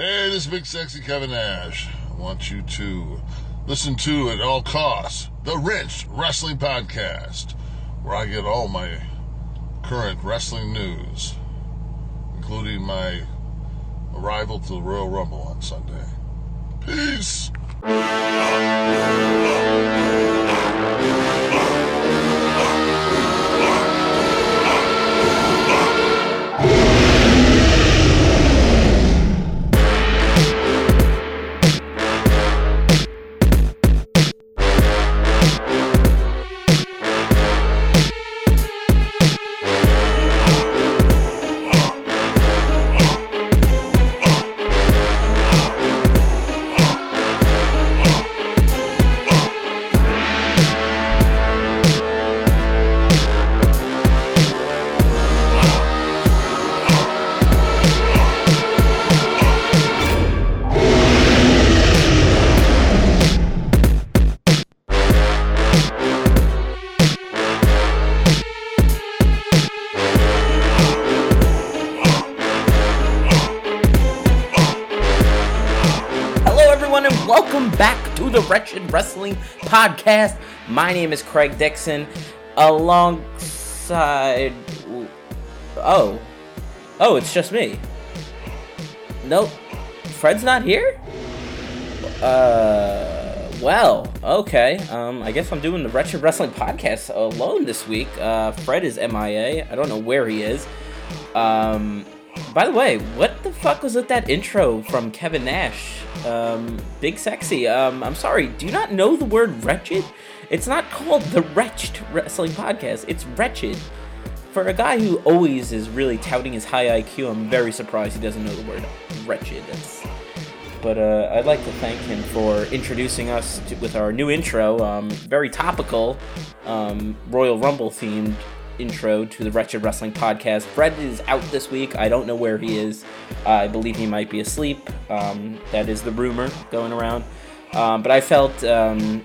Hey, this is Big Sexy Kevin Nash. I want you to listen to, at all costs, the Rich Wrestling Podcast, where I get all my current wrestling news, including my arrival to the Royal Rumble on Sunday. Peace! My name is Craig Dixon, alongside. Oh. Oh, it's just me. Nope. Fred's not here? Uh. Well, okay. Um, I guess I'm doing the Wretched Wrestling Podcast alone this week. Uh, Fred is MIA. I don't know where he is. Um, by the way, what the fuck was with that intro from Kevin Nash? Um, Big Sexy. Um, I'm sorry, do you not know the word wretched? It's not called the Wretched Wrestling Podcast, it's wretched. For a guy who always is really touting his high IQ, I'm very surprised he doesn't know the word wretched. That's, but uh, I'd like to thank him for introducing us to, with our new intro, um, very topical, um, Royal Rumble themed intro to the Wretched Wrestling Podcast. Fred is out this week. I don't know where he is. Uh, I believe he might be asleep. Um, that is the rumor going around. Um, but I felt um,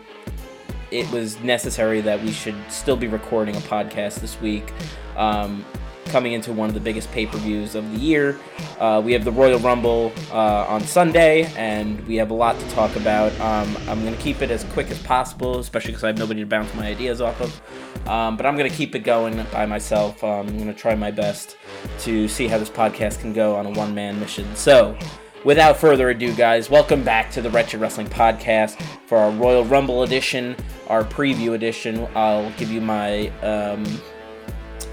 it was necessary that we should still be recording a podcast this week. Um, coming into one of the biggest pay per views of the year. Uh, we have the Royal Rumble uh, on Sunday, and we have a lot to talk about. Um, I'm going to keep it as quick as possible, especially because I have nobody to bounce my ideas off of. Um, but I'm going to keep it going by myself. Um, I'm going to try my best to see how this podcast can go on a one man mission. So, without further ado, guys, welcome back to the Wretched Wrestling Podcast for our Royal Rumble edition, our preview edition. I'll give you my. Um,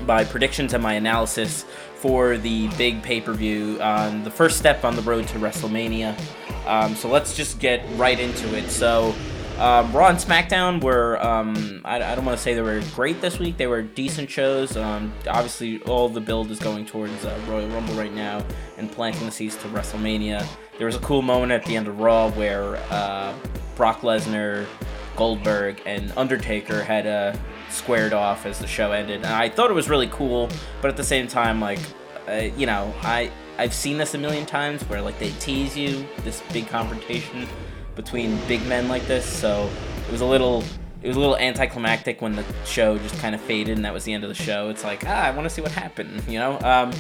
my predictions and my analysis for the big pay per view on the first step on the road to WrestleMania. Um, so let's just get right into it. So, um, Raw and SmackDown were, um, I, I, don't want to say they were great this week, they were decent shows. Um, obviously, all the build is going towards uh, Royal Rumble right now and planting the seeds to WrestleMania. There was a cool moment at the end of Raw where uh, Brock Lesnar, Goldberg, and Undertaker had a squared off as the show ended. And I thought it was really cool, but at the same time, like, uh, you know, I I've seen this a million times where like they tease you this big confrontation between big men like this. So it was a little it was a little anticlimactic when the show just kind of faded and that was the end of the show. It's like ah, I want to see what happened, you know. Um,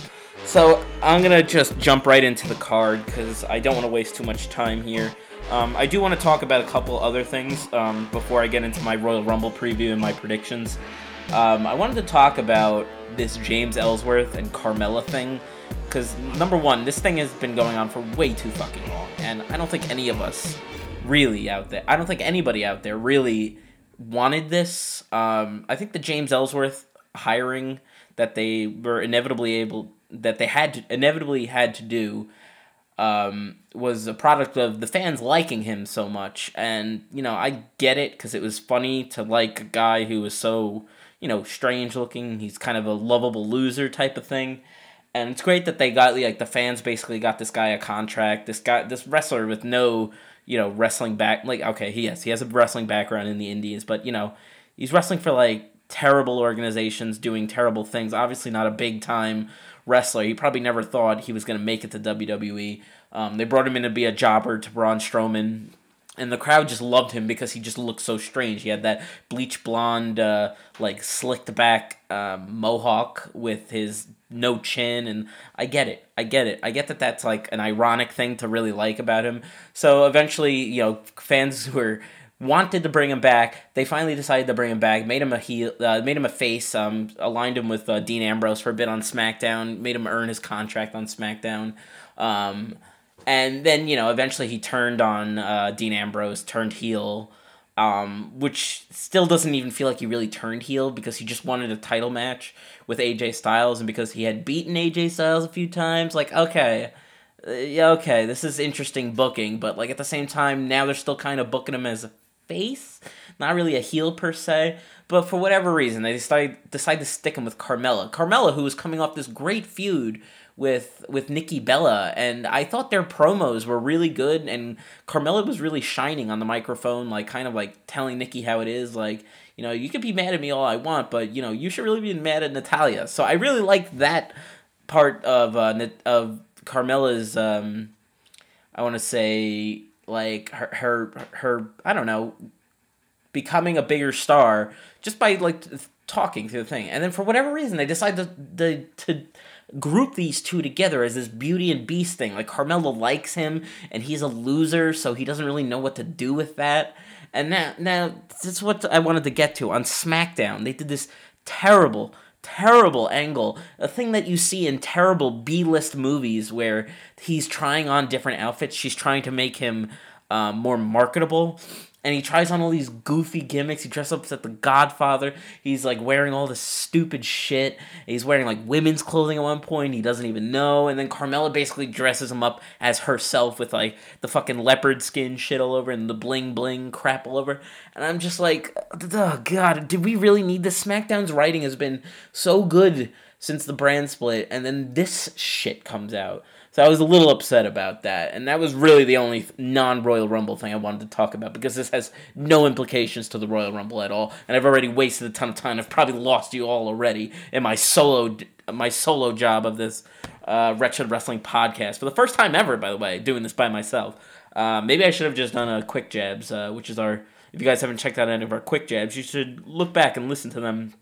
so I'm gonna just jump right into the card because I don't want to waste too much time here. Um, I do want to talk about a couple other things um, before I get into my Royal Rumble preview and my predictions. Um, I wanted to talk about this James Ellsworth and Carmella thing because number one, this thing has been going on for way too fucking long, and I don't think any of us really out there, I don't think anybody out there really wanted this. Um, I think the James Ellsworth hiring that they were inevitably able that they had to inevitably had to do um, was a product of the fans liking him so much. And, you know, I get it because it was funny to like a guy who was so, you know, strange looking. He's kind of a lovable loser type of thing. And it's great that they got, like, the fans basically got this guy a contract. This guy, this wrestler with no, you know, wrestling back. Like, okay, he has, he has a wrestling background in the Indies, but, you know, he's wrestling for, like, terrible organizations doing terrible things. Obviously, not a big time wrestler. He probably never thought he was going to make it to WWE. Um, they brought him in to be a jobber to Braun Strowman. And the crowd just loved him because he just looked so strange. He had that bleach blonde, uh, like slicked back uh, mohawk with his no chin, and I get it. I get it. I get that that's like an ironic thing to really like about him. So eventually, you know, fans who wanted to bring him back. They finally decided to bring him back. Made him a heel. Uh, made him a face. Um, aligned him with uh, Dean Ambrose for a bit on SmackDown. Made him earn his contract on SmackDown. Um, and then you know eventually he turned on uh, Dean Ambrose, turned heel. Um, which still doesn't even feel like he really turned heel because he just wanted a title match with AJ Styles and because he had beaten AJ Styles a few times. Like, okay, uh, yeah, okay, this is interesting booking, but like at the same time, now they're still kind of booking him as a face, not really a heel per se. But for whatever reason, they decide decide to stick him with Carmella. Carmella, who was coming off this great feud with with Nikki Bella, and I thought their promos were really good, and Carmella was really shining on the microphone, like kind of like telling Nikki how it is, like you know you can be mad at me all I want, but you know you should really be mad at Natalya. So I really liked that part of uh, of Carmella's. Um, I want to say like her her her I don't know becoming a bigger star just by like talking through the thing. And then for whatever reason they decide to to, to group these two together as this beauty and beast thing. Like Carmella likes him and he's a loser, so he doesn't really know what to do with that. And now now that's what I wanted to get to on SmackDown. They did this terrible terrible angle, a thing that you see in terrible B-list movies where he's trying on different outfits. She's trying to make him um, more marketable and he tries on all these goofy gimmicks. He dresses up as the Godfather. He's like wearing all this stupid shit. He's wearing like women's clothing at one point. He doesn't even know. And then Carmella basically dresses him up as herself with like the fucking leopard skin shit all over and the bling bling crap all over. And I'm just like, oh god, did we really need this? SmackDown's writing has been so good since the brand split, and then this shit comes out. So I was a little upset about that. And that was really the only non Royal Rumble thing I wanted to talk about because this has no implications to the Royal Rumble at all. And I've already wasted a ton of time. I've probably lost you all already in my solo my solo job of this uh, Wretched Wrestling podcast for the first time ever, by the way, doing this by myself. Uh, maybe I should have just done a quick jabs, uh, which is our. If you guys haven't checked out any of our quick jabs, you should look back and listen to them.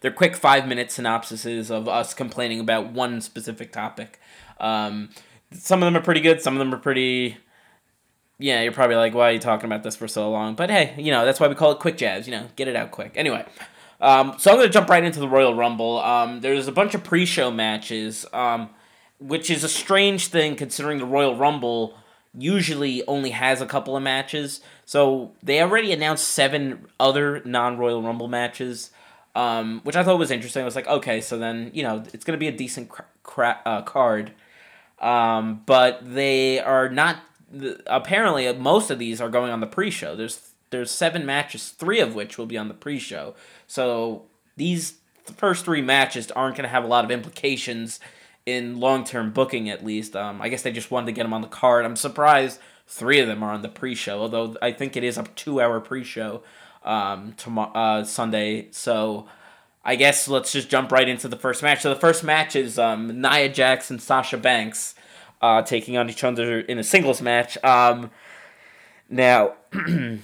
They're quick five minute synopsises of us complaining about one specific topic. Um, some of them are pretty good. Some of them are pretty. Yeah, you're probably like, why are you talking about this for so long? But hey, you know that's why we call it quick jabs. You know, get it out quick. Anyway, um, so I'm gonna jump right into the Royal Rumble. Um, there's a bunch of pre-show matches, um, which is a strange thing considering the Royal Rumble usually only has a couple of matches. So they already announced seven other non-Royal Rumble matches, um, which I thought was interesting. I was like, okay, so then you know it's gonna be a decent cra- cra- uh, card. Um, but they are not. Apparently, most of these are going on the pre-show. There's there's seven matches, three of which will be on the pre-show. So these first three matches aren't going to have a lot of implications in long-term booking, at least. Um, I guess they just wanted to get them on the card. I'm surprised three of them are on the pre-show, although I think it is a two-hour pre-show um, tomorrow uh, Sunday. So I guess let's just jump right into the first match. So the first match is um, Nia Jax and Sasha Banks uh, taking on each other in a singles match. Um, now,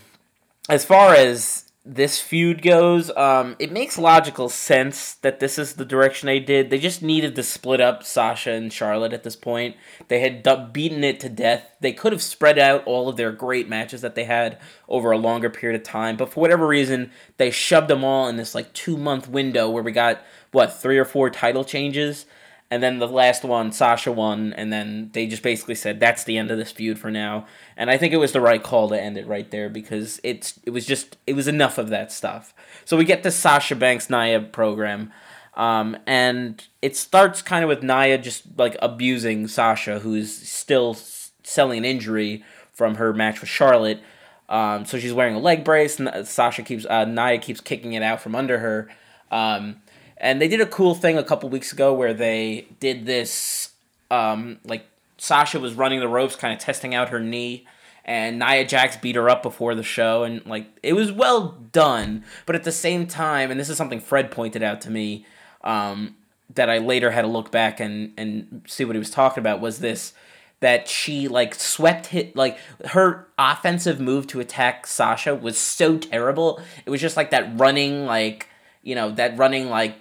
as far as this feud goes, um, it makes logical sense that this is the direction they did. They just needed to split up Sasha and Charlotte at this point. They had du- beaten it to death. They could have spread out all of their great matches that they had over a longer period of time, but for whatever reason, they shoved them all in this like two month window where we got what three or four title changes and then the last one, Sasha won, and then they just basically said that's the end of this feud for now. And I think it was the right call to end it right there because it's it was just it was enough of that stuff. So we get the Sasha Banks Nia program, um, and it starts kind of with Nia just like abusing Sasha, who's still selling an injury from her match with Charlotte. Um, so she's wearing a leg brace, and Sasha keeps uh, Nia keeps kicking it out from under her. Um, and they did a cool thing a couple weeks ago where they did this, um, like Sasha was running the ropes, kind of testing out her knee, and Nia Jax beat her up before the show, and like it was well done. But at the same time, and this is something Fred pointed out to me, um, that I later had to look back and and see what he was talking about was this that she like swept hit like her offensive move to attack Sasha was so terrible. It was just like that running like you know that running like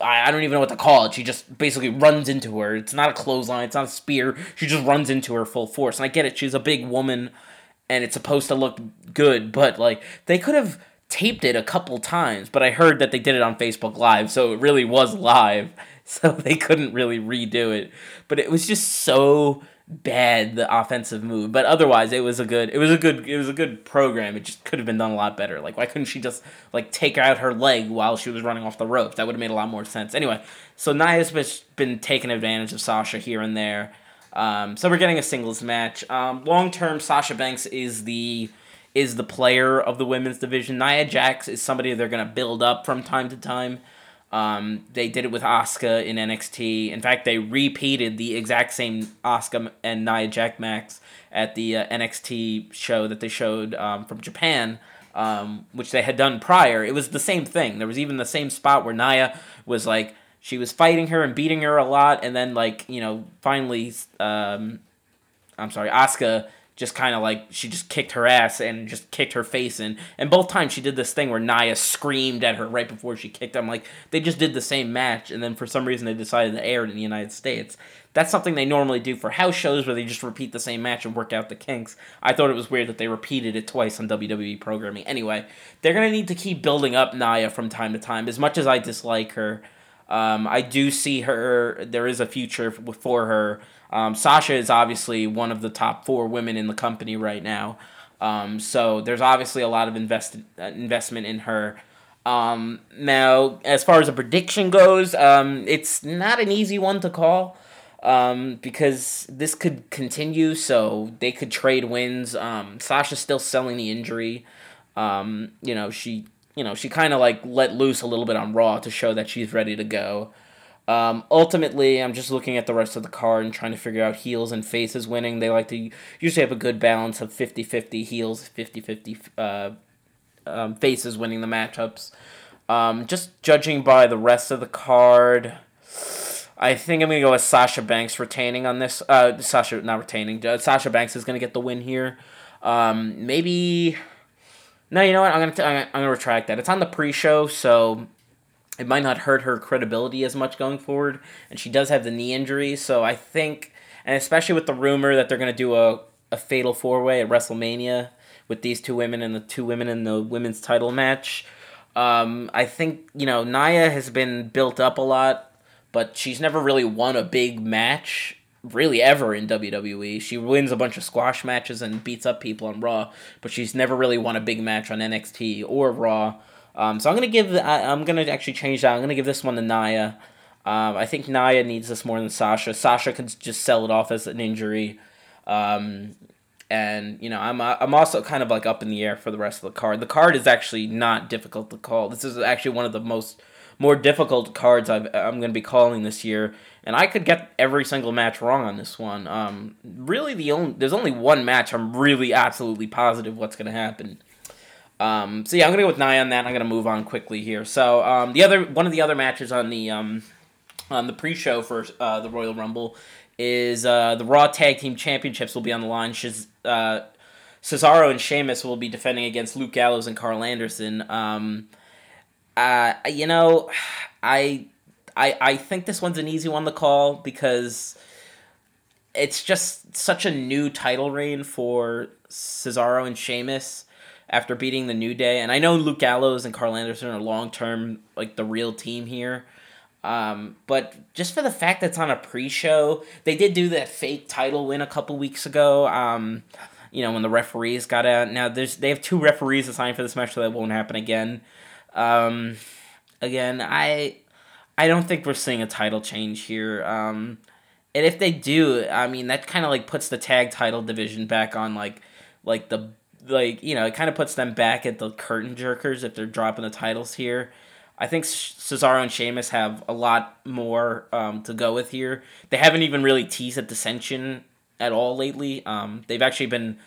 I, I don't even know what to call it. She just basically runs into her. It's not a clothesline. It's not a spear. She just runs into her full force. And I get it. She's a big woman, and it's supposed to look good. But like they could have taped it a couple times. But I heard that they did it on Facebook Live, so it really was live. So they couldn't really redo it. But it was just so bad the offensive move but otherwise it was a good it was a good it was a good program. It just could have been done a lot better. Like why couldn't she just like take out her leg while she was running off the ropes that would have made a lot more sense. Anyway so Nia's been taking advantage of Sasha here and there. Um, so we're getting a singles match. Um, long term Sasha Banks is the is the player of the women's division. Nia Jax is somebody they're gonna build up from time to time um, they did it with Asuka in NXT. In fact, they repeated the exact same Asuka and Nia Jack Max at the uh, NXT show that they showed um, from Japan, um, which they had done prior. It was the same thing. There was even the same spot where Nia was like she was fighting her and beating her a lot, and then like you know finally, um, I'm sorry, Asuka just kind of like she just kicked her ass and just kicked her face in. And both times she did this thing where Nia screamed at her right before she kicked. I'm like, they just did the same match, and then for some reason they decided to air it in the United States. That's something they normally do for house shows where they just repeat the same match and work out the kinks. I thought it was weird that they repeated it twice on WWE programming. Anyway, they're gonna need to keep building up Nia from time to time. As much as I dislike her, um, I do see her. There is a future for her um, Sasha is obviously one of the top four women in the company right now. Um, so there's obviously a lot of invest- uh, investment in her. Um, now, as far as a prediction goes, um, it's not an easy one to call um, because this could continue. So they could trade wins. Um, Sasha's still selling the injury. Um, you know, she you know she kind of like let loose a little bit on Raw to show that she's ready to go. Um, ultimately, I'm just looking at the rest of the card and trying to figure out heels and faces winning. They like to usually have a good balance of 50 50 heels, 50 50 uh, um, faces winning the matchups. Um, just judging by the rest of the card, I think I'm going to go with Sasha Banks retaining on this. Uh, Sasha, not retaining. Uh, Sasha Banks is going to get the win here. Um, maybe. No, you know what? I'm gonna I'm gonna retract that. It's on the pre-show, so it might not hurt her credibility as much going forward. And she does have the knee injury, so I think, and especially with the rumor that they're going to do a, a fatal four way at WrestleMania with these two women and the two women in the women's title match. Um, I think, you know, Nia has been built up a lot, but she's never really won a big match, really ever in WWE. She wins a bunch of squash matches and beats up people on Raw, but she's never really won a big match on NXT or Raw. Um, so I'm gonna give I, am gonna actually change that. I'm gonna give this one to Nia. Um, I think Nia needs this more than Sasha. Sasha could just sell it off as an injury. Um, and you know I'm I'm also kind of like up in the air for the rest of the card. The card is actually not difficult to call. This is actually one of the most more difficult cards i am going to be calling this year, and I could get every single match wrong on this one. Um, really, the only there's only one match I'm really absolutely positive what's going to happen, um, so yeah, I'm gonna go with Nia on that. I'm gonna move on quickly here. So um, the other one of the other matches on the um, on the pre-show for uh, the Royal Rumble is uh, the Raw Tag Team Championships will be on the line. Uh, Cesaro and Sheamus will be defending against Luke Gallows and Carl Anderson. Um, uh, you know, I, I I think this one's an easy one to call because it's just such a new title reign for Cesaro and Sheamus after beating the New Day. And I know Luke Gallows and Carl Anderson are long term like the real team here. Um, but just for the fact that it's on a pre-show, they did do that fake title win a couple weeks ago. Um, you know when the referees got out. Now there's they have two referees assigned for this match, so that won't happen again. Um, again, I I don't think we're seeing a title change here. Um, and if they do, I mean that kind of like puts the tag title division back on like like the like you know it kind of puts them back at the curtain jerkers if they're dropping the titles here. I think Cesaro and Sheamus have a lot more um, to go with here. They haven't even really teased at dissension at all lately. Um, they've actually been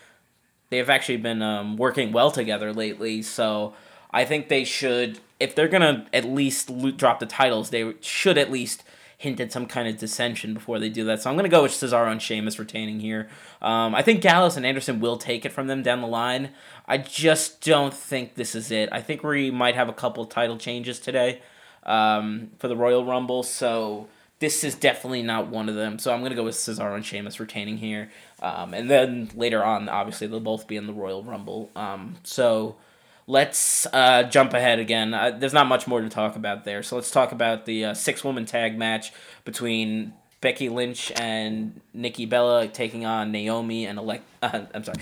they've actually been um, working well together lately. So I think they should if they're gonna at least drop the titles, they should at least hinted some kind of dissension before they do that. So I'm going to go with Cesaro and Sheamus retaining here. Um, I think Gallows and Anderson will take it from them down the line. I just don't think this is it. I think we might have a couple title changes today. um, for the Royal Rumble. So this is definitely not one of them. So I'm gonna go with Cesaro and Sheamus retaining here, um, and then later on, obviously they'll both be in the Royal Rumble. Um, so let's uh, jump ahead again. Uh, there's not much more to talk about there. So let's talk about the uh, six woman tag match between Becky Lynch and Nikki Bella taking on Naomi and Alexa. Uh, I'm sorry.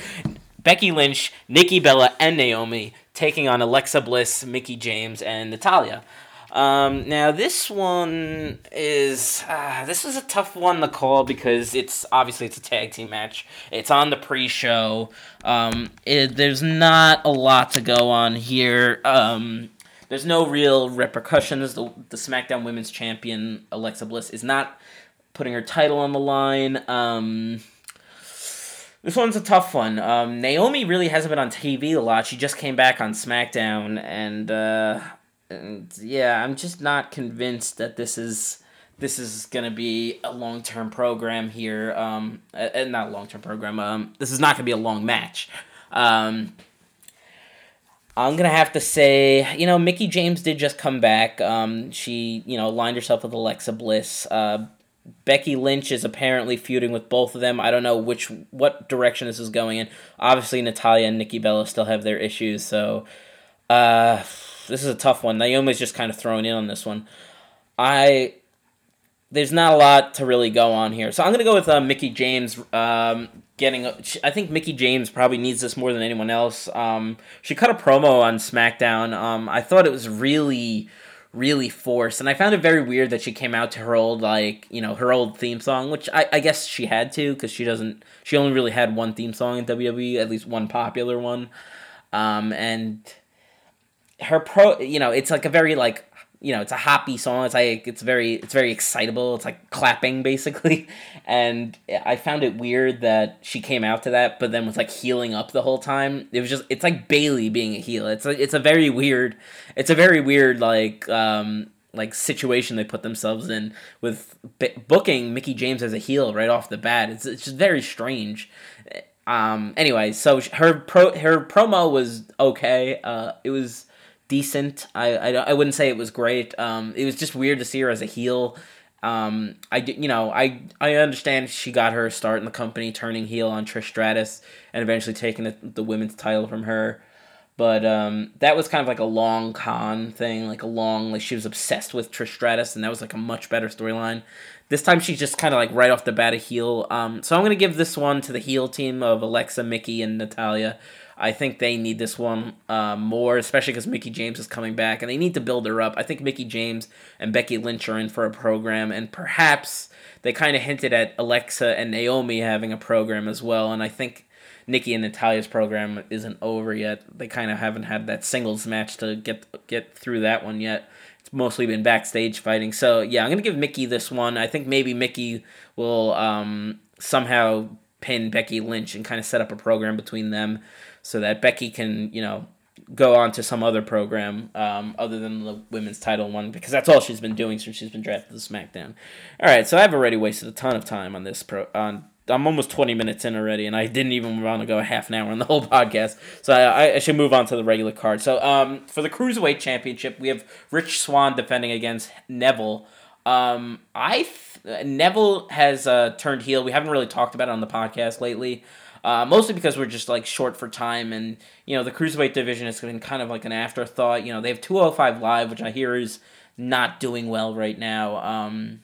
Becky Lynch, Nikki Bella, and Naomi taking on Alexa Bliss, Mickie James, and Natalya. Um, now this one is uh, this is a tough one to call because it's obviously it's a tag team match. It's on the pre-show. Um, it, there's not a lot to go on here. Um, there's no real repercussions. The, the SmackDown Women's Champion Alexa Bliss is not putting her title on the line. Um, this one's a tough one. Um, Naomi really hasn't been on TV a lot. She just came back on SmackDown, and uh, and yeah, I'm just not convinced that this is this is gonna be a long term program here. Um, and not a long term program. Um, this is not gonna be a long match. Um, I'm gonna have to say, you know, Mickie James did just come back. Um, she, you know, lined herself with Alexa Bliss. Uh, Becky Lynch is apparently feuding with both of them. I don't know which what direction this is going in. Obviously, Natalya and Nikki Bella still have their issues, so uh, this is a tough one. Naomi's just kind of thrown in on this one. I there's not a lot to really go on here, so I'm gonna go with uh, Mickie James um, getting. I think Mickie James probably needs this more than anyone else. Um, she cut a promo on SmackDown. Um, I thought it was really really forced and i found it very weird that she came out to her old like you know her old theme song which i, I guess she had to because she doesn't she only really had one theme song in wwe at least one popular one um, and her pro you know it's like a very like you know it's a hoppy song it's like it's very it's very excitable it's like clapping basically and i found it weird that she came out to that but then was like heeling up the whole time it was just it's like Bayley being a heel it's a, it's a very weird it's a very weird like um like situation they put themselves in with b- booking Mickie James as a heel right off the bat. It's it's just very strange. Um. Anyway, so her pro her promo was okay. Uh. It was decent. I, I, I wouldn't say it was great. Um, it was just weird to see her as a heel. Um, I you know I I understand she got her start in the company turning heel on Trish Stratus and eventually taking the, the women's title from her. But um, that was kind of like a long con thing, like a long like she was obsessed with Trish Stratus, and that was like a much better storyline. This time she's just kind of like right off the bat a heel. Um, so I'm gonna give this one to the heel team of Alexa, Mickie, and Natalya. I think they need this one uh, more, especially because Mickie James is coming back, and they need to build her up. I think Mickie James and Becky Lynch are in for a program, and perhaps they kind of hinted at Alexa and Naomi having a program as well. And I think Nikki and Natalya's program isn't over yet. They kind of haven't had that singles match to get get through that one yet. It's mostly been backstage fighting. So yeah, I'm gonna give Mickie this one. I think maybe Mickie will um, somehow pin Becky Lynch and kind of set up a program between them so that Becky can, you know, go on to some other program um, other than the women's title one because that's all she's been doing since she's been drafted to SmackDown. All right, so I've already wasted a ton of time on this pro on. I'm almost 20 minutes in already, and I didn't even want to go half an hour on the whole podcast. So I, I should move on to the regular card. So um, for the Cruiserweight Championship, we have Rich Swann defending against Neville. Um, I Neville has uh, turned heel. We haven't really talked about it on the podcast lately. Uh, mostly because we're just like short for time, and you know the cruiserweight division has been kind of like an afterthought. You know they have 205 live, which I hear is not doing well right now. Um,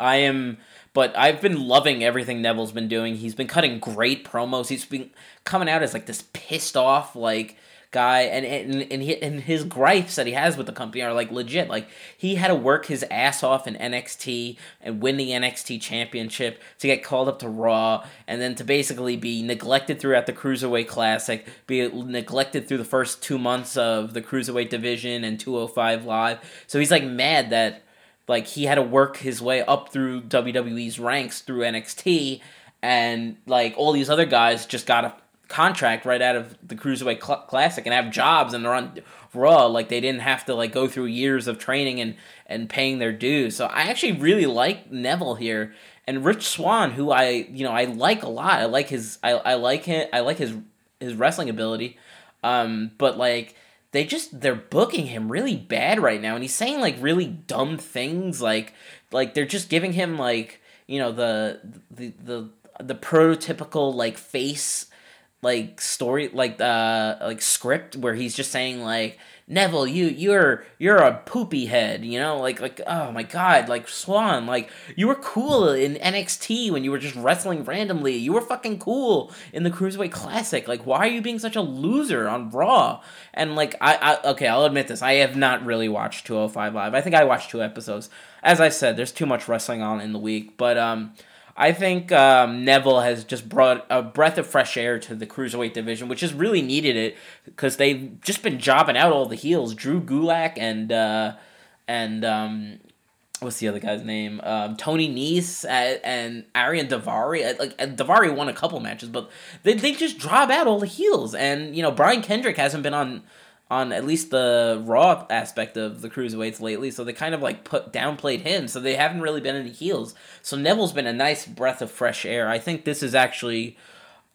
I am, but I've been loving everything Neville's been doing. He's been cutting great promos. He's been coming out as like this pissed off like guy and and and, he, and his gripes that he has with the company are like legit. Like he had to work his ass off in NXT and win the NXT championship to get called up to Raw and then to basically be neglected throughout the Cruiserweight Classic be neglected through the first 2 months of the Cruiserweight division and 205 live. So he's like mad that like he had to work his way up through WWE's ranks through NXT and like all these other guys just got contract right out of the cruiserweight cl- classic and have jobs and they're on raw like they didn't have to like go through years of training and and paying their dues. So i actually really like neville here. And rich Swann, who i you know i like a lot. I like his i, I like him i like his his wrestling ability. Um but like they just they're booking him really bad right now. And he's saying like really dumb things like like they're just giving him like you know the the the the prototypical like face like story like uh like script where he's just saying like Neville, you you're you're a poopy head, you know, like like oh my god, like Swann, like you were cool in NXT when you were just wrestling randomly. You were fucking cool in the Cruiserweight Classic. Like why are you being such a loser on Raw? And like I, I okay, I'll admit this. I have not really watched 205 Live. I think I watched two episodes. As I said, there's too much wrestling on in the week, but um I think um, Neville has just brought a breath of fresh air to the cruiserweight division, which has really needed it because they've just been jobbing out all the heels. Drew Gulak and uh, and um, what's the other guy's name? Um, Tony Nese and, and Ariya Daivari. Like Daivari won a couple matches, but they they just drop out all the heels. And you know Brian Kendrick hasn't been on on at least the raw aspect of the cruiserweights lately, so they kind of like put downplayed him, so they haven't really been any heels. So Neville's been a nice breath of fresh air. I think this is actually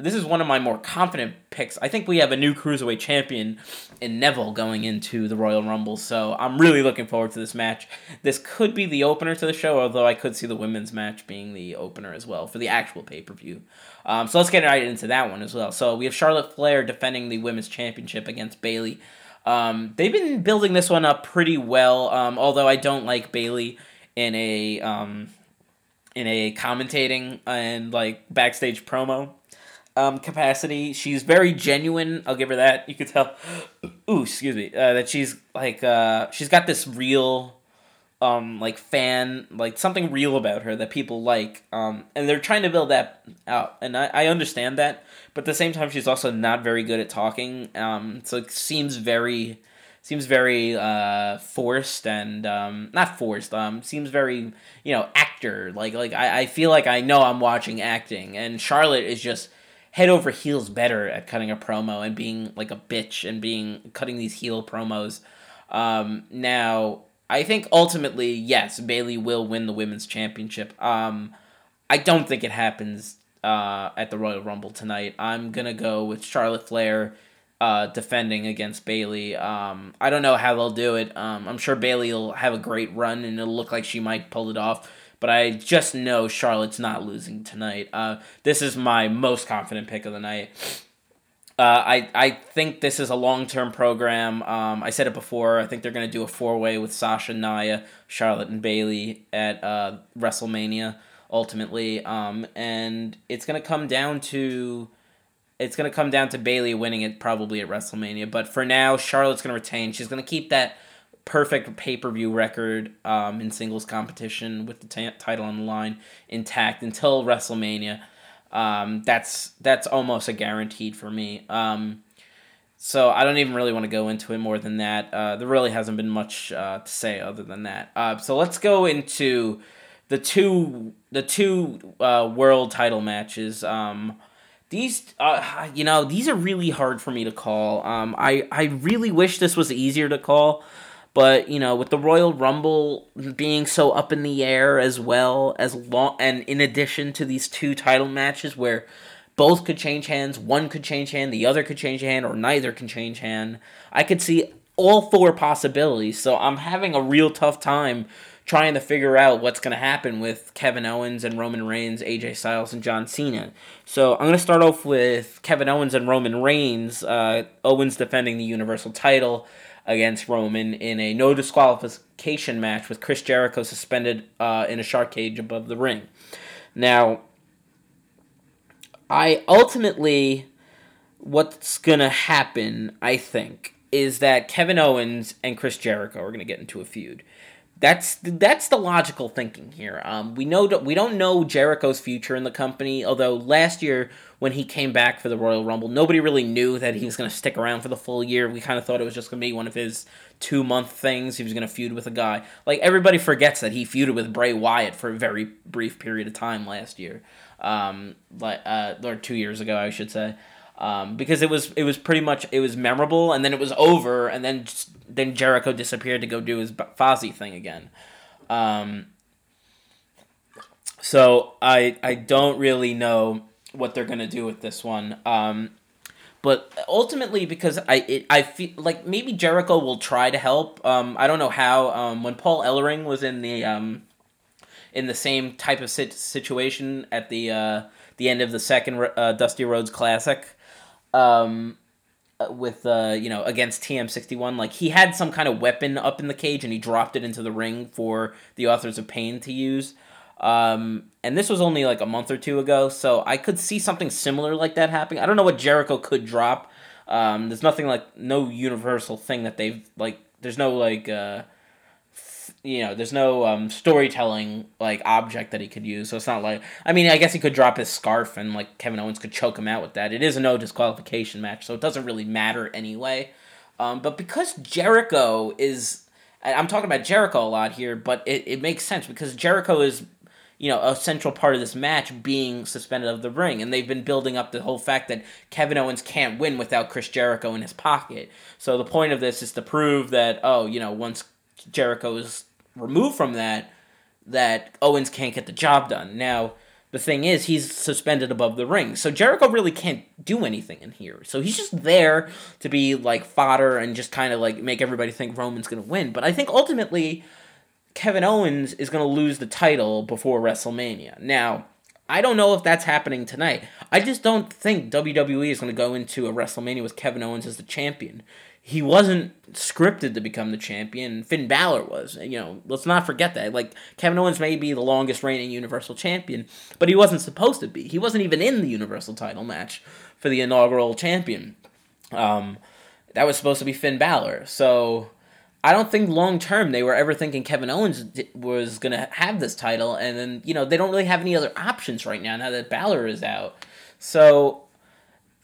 this is one of my more confident picks. I think we have a new cruiserweight champion in Neville going into the Royal Rumble, so I'm really looking forward to this match. This could be the opener to the show, although I could see the women's match being the opener as well for the actual pay per view. Um, so let's get right into that one as well. So we have Charlotte Flair defending the women's championship against Bayley. Um, they've been building this one up pretty well. Um, although I don't like Bayley in a um, in a commentating and like backstage promo um, capacity. She's very genuine. I'll give her that. You could tell. Ooh, excuse me. Uh, that she's like uh, she's got this real um like fan like something real about her that people like um and they're trying to build that out and I, I understand that but at the same time she's also not very good at talking um so it seems very seems very uh forced and um not forced um seems very you know actor like like I, I feel like I know I'm watching acting and Charlotte is just head over heels better at cutting a promo and being like a bitch and being cutting these heel promos. Um now I think ultimately, yes, Bayley will win the women's championship. Um, I don't think it happens uh, at the Royal Rumble tonight. I'm gonna go with Charlotte Flair uh, defending against Bayley. Um, I don't know how they'll do it. Um, I'm sure Bayley will have a great run and it'll look like she might pull it off. But I just know Charlotte's not losing tonight. Uh, this is my most confident pick of the night. Uh, I I think this is a long term program. Um, I said it before. I think they're gonna do a four way with Sasha, Nia, Charlotte, and Bayley at uh, WrestleMania ultimately. Um, and it's gonna come down to it's gonna come down to Bayley winning it probably at WrestleMania. But for now, Charlotte's gonna retain. She's gonna keep that perfect pay per view record um, in singles competition with the t- title on the line intact until WrestleMania. Um, that's that's almost a guaranteed for me. Um, so I don't even really want to go into it more than that. Uh, there really hasn't been much uh, to say other than that. Uh, so let's go into the two the two uh, world title matches. Um, these uh, you know these are really hard for me to call. Um, I I really wish this was easier to call. But you know, with the Royal Rumble being so up in the air as well as long, and in addition to these two title matches where both could change hands, one could change hand, the other could change hand, or neither can change hand, I could see all four possibilities. So I'm having a real tough time trying to figure out what's going to happen with Kevin Owens and Roman Reigns, AJ Styles, and John Cena. So I'm going to start off with Kevin Owens and Roman Reigns. Uh, Owens defending the Universal title against Roman in a no disqualification match with Chris Jericho suspended uh, in a shark cage above the ring. Now, I ultimately, what's gonna happen, I think, is that Kevin Owens and Chris Jericho are gonna get into a feud. That's that's the logical thinking here. Um, we know we don't know Jericho's future in the company, although last year when he came back for the Royal Rumble, nobody really knew that he was going to stick around for the full year. We kind of thought it was just going to be one of his two month things. He was going to feud with a guy. Like everybody forgets that he feuded with Bray Wyatt for a very brief period of time last year, um, like uh, or two years ago, I should say. Um, because it was it was pretty much it was memorable and then it was over and then then Jericho disappeared to go do his Fozzy thing again. Um, so I I don't really know what they're gonna do with this one. Um, but ultimately because I it, I feel like maybe Jericho will try to help. Um, I don't know how. Um, when Paul Ellering was in the um, in the same type of sit- situation at the uh, the end of the second uh, Dusty Rhodes Classic, um, uh, with uh, you know against TM61, like he had some kind of weapon up in the cage and he dropped it into the ring for the Authors of Pain to use. Um, and this was only like a month or two ago, so I could see something similar like that happening. I don't know what Jericho could drop. Um, there's nothing like no universal thing that they've like. There's no like uh, you know, there's no um, storytelling like object that he could use. So it's not like I mean, I guess he could drop his scarf and like Kevin Owens could choke him out with that. It is a no disqualification match, so it doesn't really matter anyway. Um, but because Jericho is, I'm talking about Jericho a lot here, but it, it makes sense because Jericho is you know, a central part of this match being suspended of the ring. And they've been building up the whole fact that Kevin Owens can't win without Chris Jericho in his pocket. So the point of this is to prove that, oh, you know, once Jericho is removed from that, that Owens can't get the job done. Now, the thing is, he's suspended above the ring. So Jericho really can't do anything in here. So he's just there to be like fodder and just kind of like make everybody think Roman's going to win. But I think ultimately Kevin Owens is going to lose the title before WrestleMania. Now, I don't know if that's happening tonight. I just don't think WWE is going to go into a WrestleMania with Kevin Owens as the champion. He wasn't scripted to become the champion. Finn Balor was. You know, let's not forget that. Like Kevin Owens may be the longest reigning Universal Champion, but he wasn't supposed to be. He wasn't even in the Universal Title match for the inaugural champion. Um, that was supposed to be Finn Balor. So I don't think long term they were ever thinking Kevin Owens was to have this title. And then, you know, they don't really have any other options right now, now that Balor is out. So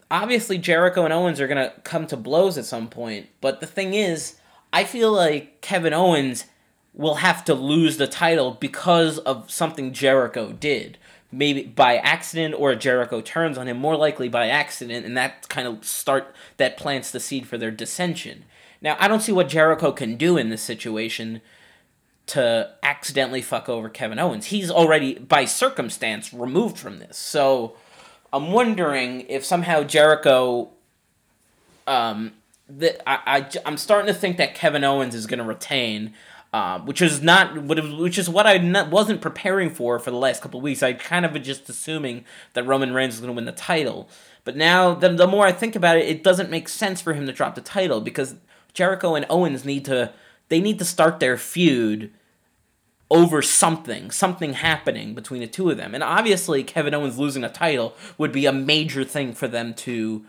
obviously Jericho and Owens are going to come to blows at some point. But the thing is, I feel like Kevin Owens will have to lose the title because of something Jericho did. Maybe by accident or Jericho turns on him, more likely by accident, and that kind of start that plants the seed for their dissension. Now, I don't see what Jericho can do in this situation to accidentally fuck over Kevin Owens. He's already, by circumstance, removed from this. So I'm wondering if somehow Jericho. Um, that I, I, I'm starting to think that Kevin Owens is going to retain. Uh, which is not which is what I not, wasn't preparing for for the last couple weeks. I kind of was just assuming that Roman Reigns was going to win the title, but now the, the more I think about it, it doesn't make sense for him to drop the title because Jericho and Owens need to they need to start their feud over something, something happening between the two of them. And obviously Kevin Owens losing a title would be a major thing for them to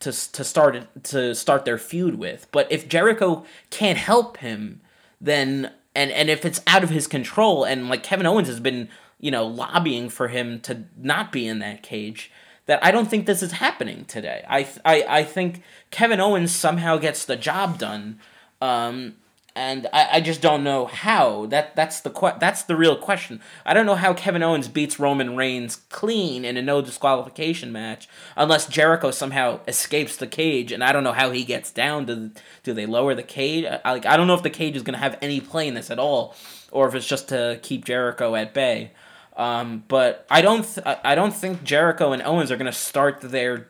to to start to start their feud with. But if Jericho can't help him, then and and if it's out of his control and like Kevin Owens has been, you know, lobbying for him to not be in that cage, that I don't think this is happening today. I I, I think Kevin Owens somehow gets the job done, um, and I, I just don't know how. That that's the que- that's the real question. I don't know how Kevin Owens beats Roman Reigns clean in a no disqualification match unless Jericho somehow escapes the cage, and I don't know how he gets down. Do do they lower the cage? I, like I don't know if the cage is gonna have any play in this at all, or if it's just to keep Jericho at bay. Um, but I don't th- I don't think Jericho and Owens are gonna start their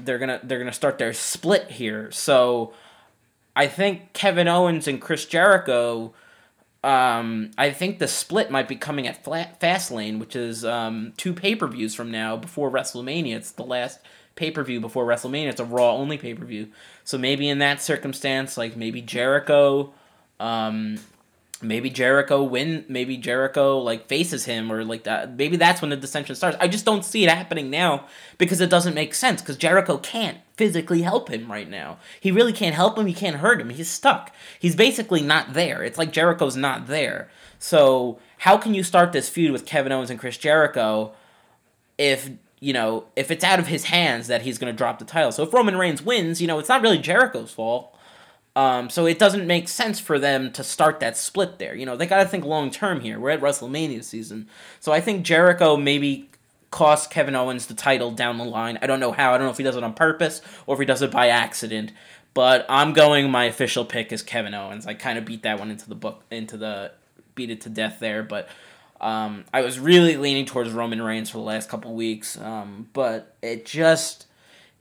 they're gonna they're gonna start their split here. So I think Kevin Owens and Chris Jericho. Um, I think the split might be coming at Fastlane, which is um, two pay per views from now before WrestleMania. It's the last pay per view before WrestleMania. It's a Raw only pay per view. So maybe in that circumstance, like maybe Jericho um, maybe Jericho win maybe Jericho like faces him or like that maybe that's when the dissension starts. I just don't see it happening now because it doesn't make sense because Jericho can't physically help him right now. He really can't help him, he can't hurt him. He's stuck. He's basically not there. It's like Jericho's not there. So, how can you start this feud with Kevin Owens and Chris Jericho if you know, if it's out of his hands that he's going to drop the title. So if Roman Reigns wins, you know, it's not really Jericho's fault um, so it doesn't make sense for them to start that split there. You know, they got to think long term here. We're at WrestleMania season. So I think Jericho maybe cost Kevin Owens the title down the line. I don't know how. I don't know if he does it on purpose or if he does it by accident. But I'm going my official pick is Kevin Owens. I kind of beat that one into the book into the beat it to death there, but um, I was really leaning towards Roman Reigns for the last couple weeks. Um, but it just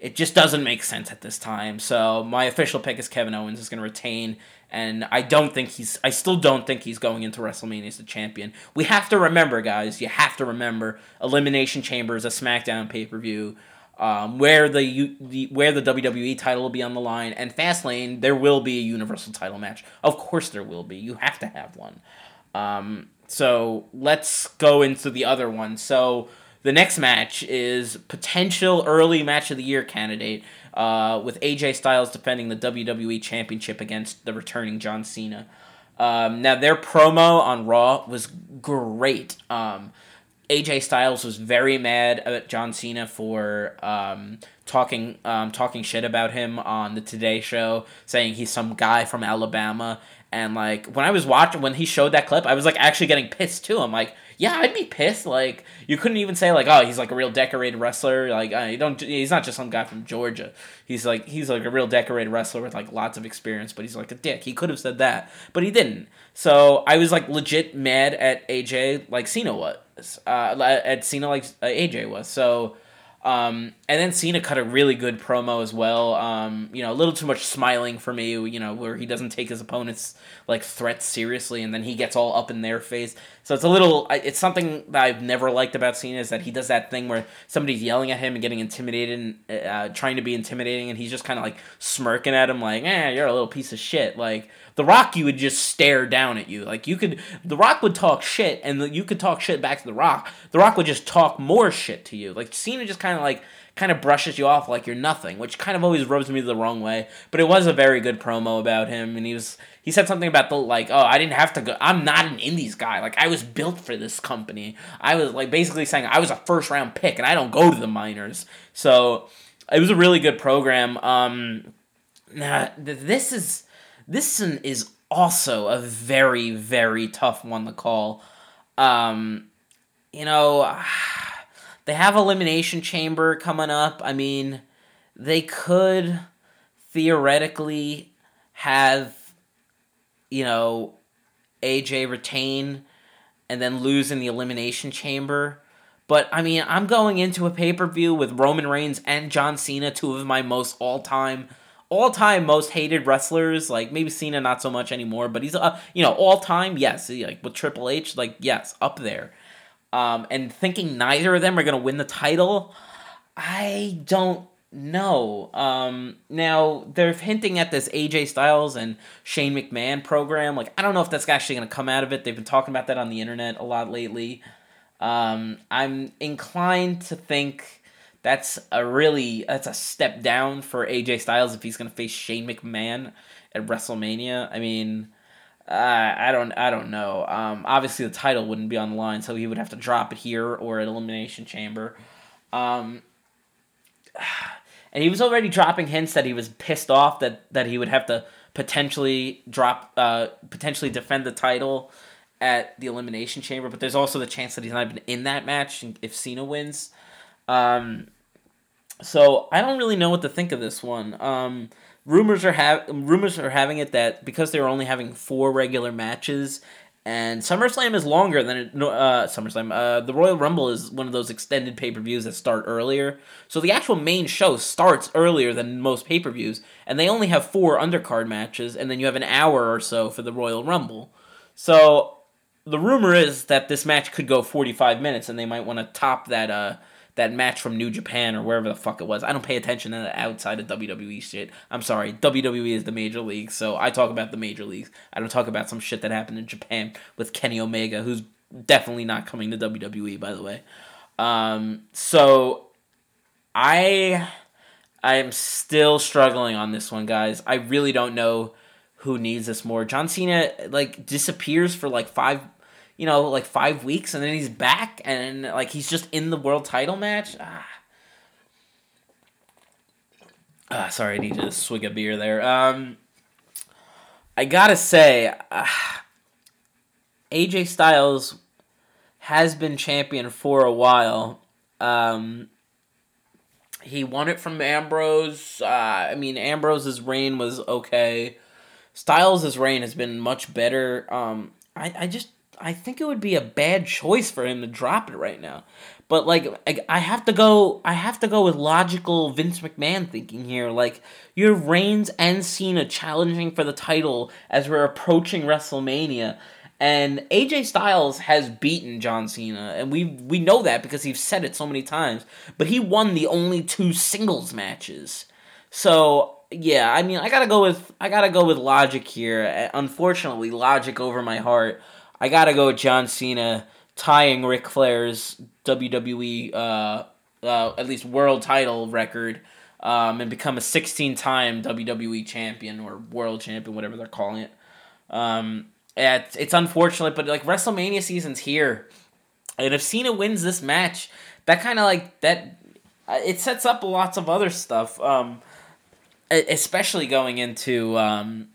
it just doesn't make sense at this time. So my official pick is Kevin Owens is going to retain, and I don't think he's. I still don't think he's going into WrestleMania as the champion. We have to remember, guys. You have to remember Elimination Chamber is a SmackDown pay per view. Um, where the, the where the WWE title will be on the line, and Fastlane there will be a Universal title match. Of course, there will be. You have to have one. Um, so let's go into the other one. So the next match is potential early match of the year candidate uh, with AJ Styles defending the WWE Championship against the returning John Cena. Um, now their promo on Raw was great. Um, AJ Styles was very mad at John Cena for um, talking um, talking shit about him on the Today Show, saying he's some guy from Alabama. And like when I was watching when he showed that clip, I was like actually getting pissed too. I'm like, yeah, I'd be pissed. Like you couldn't even say like, oh, he's like a real decorated wrestler. Like uh, you don't. He's not just some guy from Georgia. He's like he's like a real decorated wrestler with like lots of experience. But he's like a dick. He could have said that, but he didn't. So I was like legit mad at AJ like Cena was. Uh, at Cena like uh, AJ was. So um, and then Cena cut a really good promo as well. Um, you know, a little too much smiling for me. You know, where he doesn't take his opponent's like threats seriously, and then he gets all up in their face. So it's a little. It's something that I've never liked about Cena is that he does that thing where somebody's yelling at him and getting intimidated, and uh, trying to be intimidating, and he's just kind of like smirking at him, like, "Eh, you're a little piece of shit." Like the Rock, you would just stare down at you. Like you could, The Rock would talk shit, and you could talk shit back to The Rock. The Rock would just talk more shit to you. Like Cena just kind of like kind of brushes you off like you're nothing, which kind of always rubs me the wrong way. But it was a very good promo about him, and he was he said something about the like, oh, I didn't have to go. I'm not an indies guy. Like I was built for this company. I was like basically saying I was a first round pick, and I don't go to the minors. So it was a really good program. Um, nah, this is this one is also a very, very tough one to call. Um, you know, they have Elimination Chamber coming up. I mean, they could theoretically have, you know, AJ retain and then lose in the Elimination Chamber. But I mean, I'm going into a pay per view with Roman Reigns and John Cena, two of my most all time all time most hated wrestlers. Like maybe Cena not so much anymore, but he's uh you know all time yes like with Triple H like yes up there. Um, and thinking neither of them are gonna win the title, I don't know. Um, now they're hinting at this AJ Styles and Shane McMahon program. Like I don't know if that's actually gonna come out of it. They've been talking about that on the internet a lot lately. Um, I'm inclined to think that's a really that's a step down for AJ Styles if he's gonna face Shane McMahon at WrestleMania. I mean, uh, I don't I don't know. Um, obviously the title wouldn't be on the line, so he would have to drop it here or at Elimination Chamber. Um, and he was already dropping hints that he was pissed off that that he would have to potentially drop uh potentially defend the title at the elimination chamber but there's also the chance that he's not even in that match if Cena wins um, so I don't really know what to think of this one. Um, rumors are have rumors are having it that because they're only having four regular matches, and SummerSlam is longer than it, uh, SummerSlam. Uh, the Royal Rumble is one of those extended pay per views that start earlier. So the actual main show starts earlier than most pay per views, and they only have four undercard matches, and then you have an hour or so for the Royal Rumble. So the rumor is that this match could go forty five minutes, and they might want to top that. Uh, that match from New Japan or wherever the fuck it was. I don't pay attention to that outside of WWE shit. I'm sorry. WWE is the major league, so I talk about the major leagues. I don't talk about some shit that happened in Japan with Kenny Omega, who's definitely not coming to WWE, by the way. Um, so I I am still struggling on this one, guys. I really don't know who needs this more. John Cena like disappears for like five you know, like five weeks, and then he's back, and like he's just in the world title match. Ah. ah sorry, I need to swig a beer there. Um, I gotta say, AJ Styles has been champion for a while. Um, he won it from Ambrose. Uh, I mean, Ambrose's reign was okay. Styles' reign has been much better. Um, I, I just I think it would be a bad choice for him to drop it right now. But like I, have to go I have to go with logical Vince McMahon thinking here. Like your Reigns and Cena challenging for the title as we're approaching WrestleMania. And AJ Styles has beaten John Cena, and we we know that because he's said it so many times. But he won the only two singles matches. So yeah, I mean, I gotta go with I gotta go with logic here. Uh, unfortunately, logic over my heart. I gotta go with John Cena tying Ric Flair's WWE uh, uh, at least world title record um, and become a 16 time WWE champion or world champion, whatever they're calling it. Um, it's, it's unfortunate, but like WrestleMania season's here, and if Cena wins this match, that kind of like that, uh, it sets up lots of other stuff. Um, especially going into um,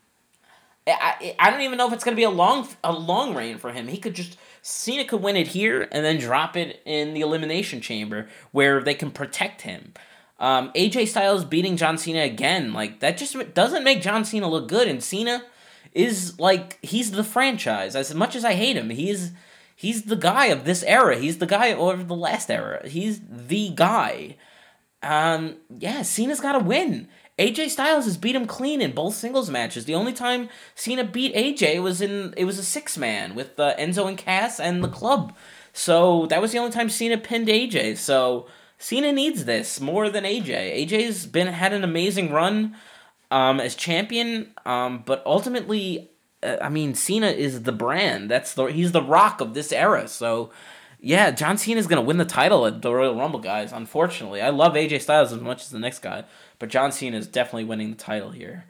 I, I don't even know if it's gonna be a long a long reign for him. He could just Cena could win it here and then drop it in the elimination chamber where they can protect him. Um, AJ Styles beating John Cena again, like that just doesn't make John Cena look good. And Cena is like he's the franchise. As much as I hate him, he is he's the guy of this era. He's the guy of the last era. He's the guy. Um, yeah, Cena's got to win. AJ Styles has beat him clean in both singles matches. The only time Cena beat AJ was in it was a six man with uh, Enzo and Cass and the club. So that was the only time Cena pinned AJ. So Cena needs this more than AJ. AJ's been had an amazing run um, as champion, um, but ultimately, uh, I mean, Cena is the brand. That's the he's the rock of this era. So yeah, John Cena is gonna win the title at the Royal Rumble, guys. Unfortunately, I love AJ Styles as much as the next guy, but John Cena is definitely winning the title here.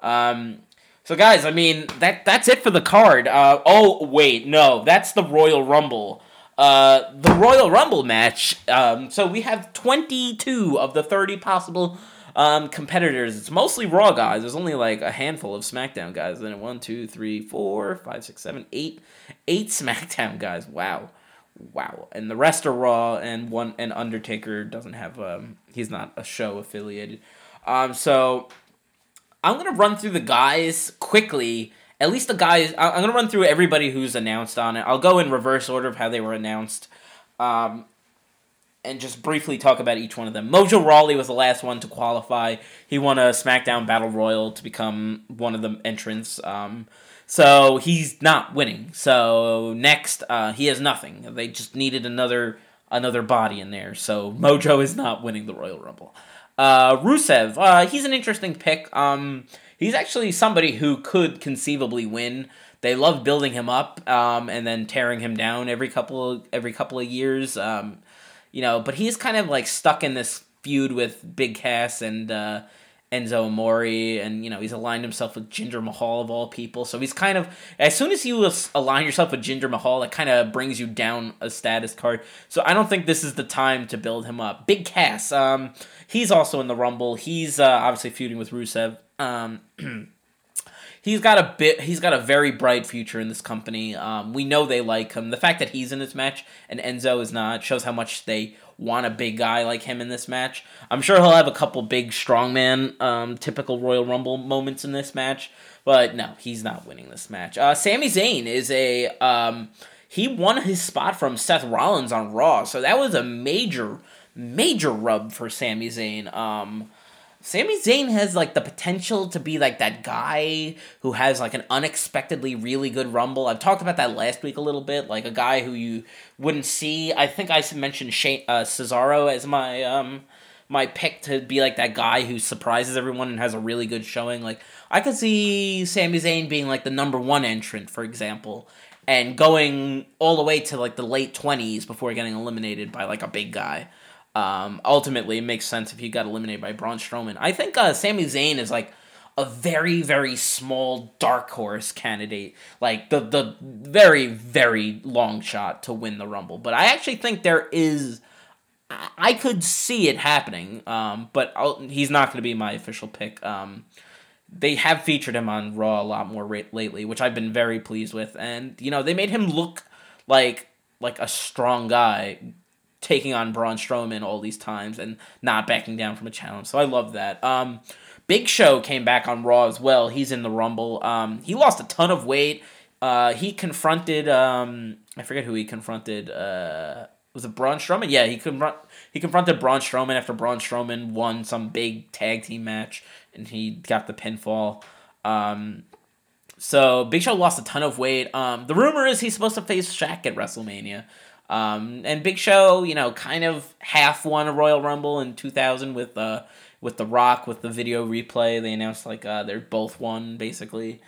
Um, so guys, I mean that that's it for the card. Uh, oh wait, no, that's the Royal Rumble. Uh, the Royal Rumble match. Um, so we have twenty two of the thirty possible um, competitors. It's mostly Raw guys. There's only like a handful of SmackDown guys. Then one, two, three, four, five, six, seven, eight, eight SmackDown guys. Wow wow. And the rest are Raw, and one and Undertaker doesn't have um he's not a show affiliated. Um, so I'm gonna run through the guys quickly. At least the guys. I'm gonna run through everybody who's announced on it. I'll go in reverse order of how they were announced. Um, and just briefly talk about each one of them. Mojo Rawley was the last one to qualify. He won a SmackDown Battle Royal to become one of the entrants. Um, so he's not winning. So next, uh, he has nothing. They just needed another another body in there. So Mojo is not winning the Royal Rumble. Uh, Rusev, uh, he's an interesting pick. Um, he's actually somebody who could conceivably win. They love building him up um, and then tearing him down every couple of, every couple of years. Um, you know, but he's kind of like stuck in this feud with Big Cass and uh, Enzo Amore, and you know he's aligned himself with Jinder Mahal of all people. So he's kind of as soon as you align yourself with Jinder Mahal, it kind of brings you down a status card. So I don't think this is the time to build him up. Big Cass, um, he's also in the Rumble. He's uh, obviously feuding with Rusev. Um, he's got a bit. He's got a very bright future in this company. Um, we know they like him. The fact that he's in this match and Enzo is not shows how much they want a big guy like him in this match. I'm sure he'll have a couple big strongman, um, typical Royal Rumble moments in this match, but no, he's not winning this match. Uh, Sami Zayn is a um, he won his spot from Seth Rollins on Raw, so that was a major, major rub for Sami Zayn. Um, Sami Zayn has like the potential to be like that guy who has like an unexpectedly really good rumble. I've talked about that last week a little bit, like a guy who you wouldn't see. I think I mentioned Shane, uh, Cesaro as my um my pick to be like that guy who surprises everyone and has a really good showing. Like I could see Sami Zayn being like the number one entrant, for example, and going all the way to like the late twenties before getting eliminated by like a big guy. Um, ultimately, it makes sense if he got eliminated by Braun Strowman. I think uh, Sami Zayn is like a very very small dark horse candidate, like the the very very long shot to win the Rumble. But I actually think there is. I could see it happening, um, but I'll, he's not going to be my official pick. Um, they have featured him on Raw a lot more lately, which I've been very pleased with, and you know they made him look like like a strong guy taking on Braun Strowman all these times and not backing down from a challenge. So I love that. Um, Big Show came back on Raw as well. He's in the Rumble. Um, he lost a ton of weight. Uh, he confronted um, I forget who he confronted. Uh, was it Braun Strowman? Yeah, he confront he confronted Braun Strowman after Braun Strowman won some big tag team match and he got the pinfall. Um, so Big Show lost a ton of weight. Um, the rumor is he's supposed to face Shaq at WrestleMania. Um, and Big Show, you know, kind of half won a Royal Rumble in 2000 with uh with The Rock with the video replay. They announced like uh, they're both won basically,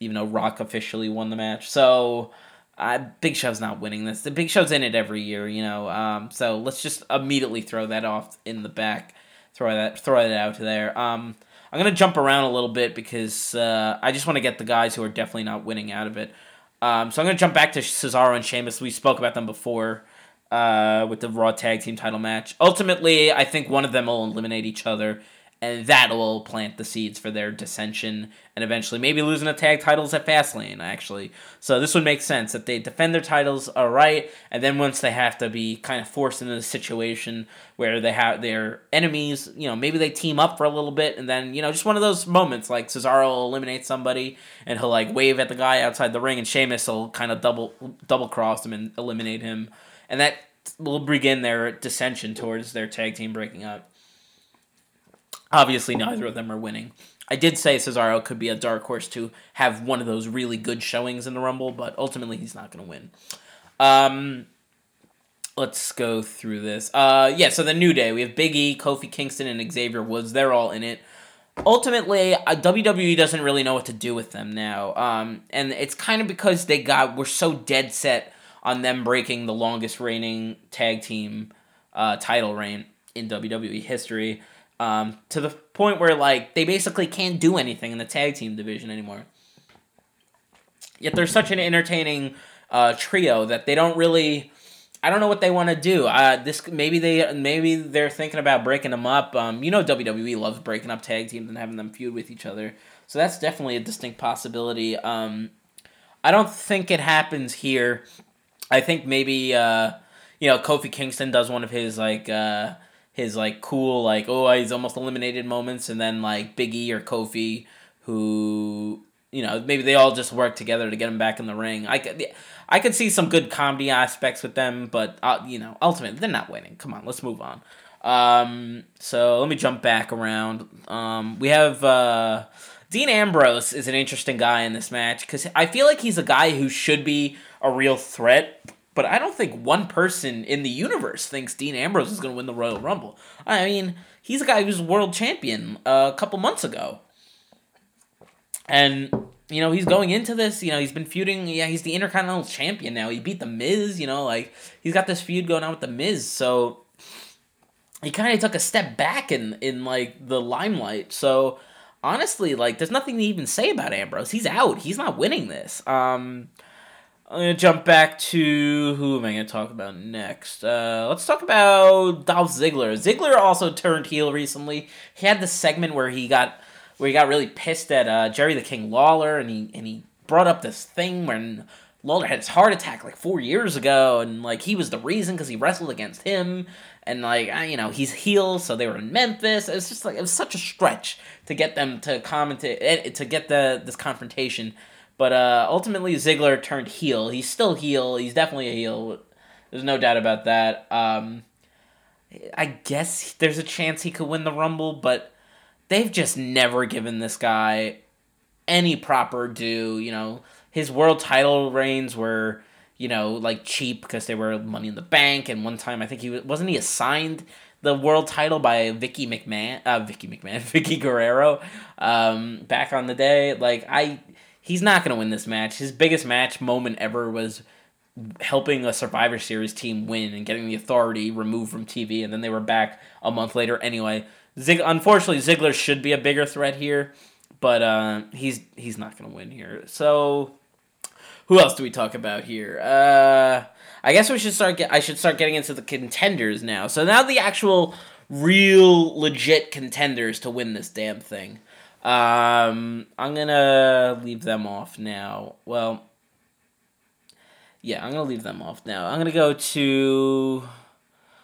even though Rock officially won the match. So uh, Big Show's not winning this. The Big Show's in it every year, you know. Um, so let's just immediately throw that off in the back. Throw that throw that out there. Um, I'm gonna jump around a little bit because uh, I just want to get the guys who are definitely not winning out of it. Um, so I'm gonna jump back to Cesaro and Sheamus. We spoke about them before uh, with the Raw Tag Team Title match. Ultimately, I think one of them will eliminate each other, and that will plant the seeds for their dissension and eventually maybe losing the tag titles at Fastlane, actually. So this would make sense that they defend their titles all right, and then once they have to be kind of forced into a situation where they have their enemies, you know, maybe they team up for a little bit, and then, you know, just one of those moments like Cesaro will eliminate somebody and he'll like wave at the guy outside the ring, and Sheamus will kind of double double cross him and eliminate him, and that will begin their dissension towards their tag team breaking up. Obviously, neither of them are winning. I did say Cesaro could be a dark horse to have one of those really good showings in the Rumble, but ultimately he's not going to win. Um, let's go through this. Uh, yeah, so the New Day, we have Big E, Kofi Kingston, and Xavier Woods. They're all in it. Ultimately, uh, WWE doesn't really know what to do with them now, um, and it's kind of because they got were so dead set on them breaking the longest reigning tag team uh, title reign in WWE history um, to the point where like they basically can't do anything in the tag team division anymore. Yet they're such an entertaining uh, trio that they don't really. I don't know what they want to do. Uh, this maybe they maybe they're thinking about breaking them up. Um, you know WWE loves breaking up tag teams and having them feud with each other, so that's definitely a distinct possibility. Um, I don't think it happens here. I think maybe uh, you know Kofi Kingston does one of his like uh, his like cool like oh he's almost eliminated moments, and then like Big E or Kofi who you know maybe they all just work together to get him back in the ring. I could I could see some good comedy aspects with them, but uh, you know ultimately they're not winning. Come on, let's move on. Um, so let me jump back around. Um, we have uh, Dean Ambrose is an interesting guy in this match because I feel like he's a guy who should be a real threat but I don't think one person in the universe thinks Dean Ambrose is going to win the Royal Rumble. I mean, he's a guy who's world champion uh, a couple months ago. And, you know, he's going into this, you know, he's been feuding. Yeah, he's the Intercontinental Champion now. He beat The Miz, you know, like, he's got this feud going on with The Miz. So he kind of took a step back in, in, like, the limelight. So honestly, like, there's nothing to even say about Ambrose. He's out. He's not winning this. Um, I'm gonna jump back to who am I gonna talk about next? Uh, let's talk about Dolph Ziggler. Ziggler also turned heel recently. He had this segment where he got where he got really pissed at uh, Jerry the King Lawler, and he and he brought up this thing when Lawler had his heart attack like four years ago, and like he was the reason because he wrestled against him, and like you know he's heel, so they were in Memphis. It's just like it was such a stretch to get them to comment to, eh, to get the this confrontation but uh, ultimately, Ziggler turned heel. He's still heel. He's definitely a heel. There's no doubt about that. Um, I guess there's a chance he could win the Rumble, but they've just never given this guy any proper due. You know, his world title reigns were, you know, like cheap because they were Money in the Bank, and one time I think he wasn't he assigned the world title by Vicky McMahon, uh, Vicky McMahon, Vickie Guerrero, um, back on the day. Like I he's not going to win this match. His biggest match moment ever was helping a Survivor Series team win and getting the authority removed from TV, and then they were back a month later anyway. Zig- unfortunately, Ziggler should be a bigger threat here, but uh, he's he's not going to win here. So, who else do we talk about here? Uh, I guess we should start. Get- I should start getting into the contenders now. So now the actual, real, legit contenders to win this damn thing. Um, I'm gonna leave them off now. Well, yeah, I'm gonna leave them off now. I'm gonna go to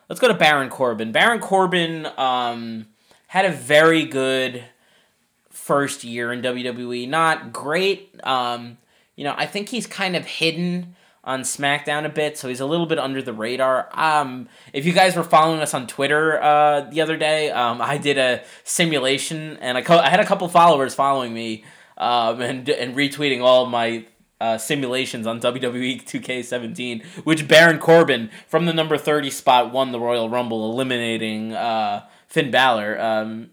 let's go to Baron Corbin. Baron Corbin um, had a very good first year in WWE. Not great. Um, you know, I think he's kind of hidden on SmackDown a bit, so he's a little bit under the radar. Um, if you guys were following us on Twitter uh, the other day, um, I did a simulation, and I, co- I had a couple followers following me um, and and retweeting all my uh, simulations on WWE 2K17, which Baron Corbin from the number 30 spot won the Royal Rumble, eliminating uh, Finn Balor. Um,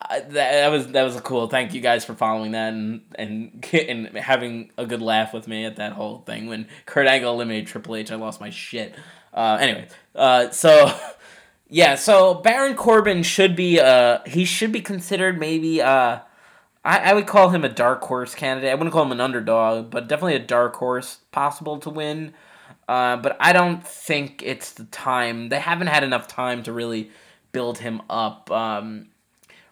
that, that was that was cool. Thank you guys for following that and and and having a good laugh with me at that whole thing when Kurt Angle eliminated Triple H. I lost my shit. Uh, anyway, uh, so yeah, so Baron Corbin should be uh he should be considered maybe uh I, I would call him a dark horse candidate. I wouldn't call him an underdog, but definitely a dark horse possible to win. Uh, but I don't think it's the time. They haven't had enough time to really build him up. Um,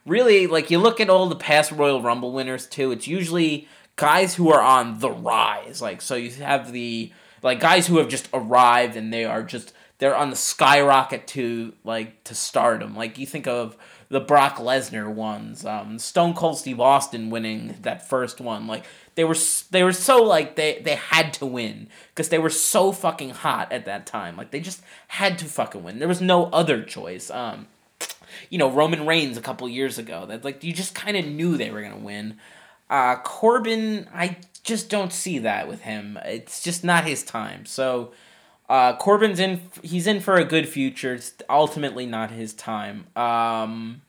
really like you look at all the past Royal Rumble winners too, it's usually guys who are on the rise. Like so you have the like guys who have just arrived and they are just they're on the skyrocket to like to stardom. Like you think of the Brock Lesnar ones, um, Stone Cold Steve Austin winning that first one. Like they were they were so like they they had to win because they were so fucking hot at that time. Like they just had to fucking win. There was no other choice. Um, you know Roman Reigns a couple years ago. That like you just kind of knew they were gonna win. Uh, Corbin, I just don't see that with him. It's just not his time. So uh, Corbin's in. He's in for a good future. It's ultimately not his time. Um,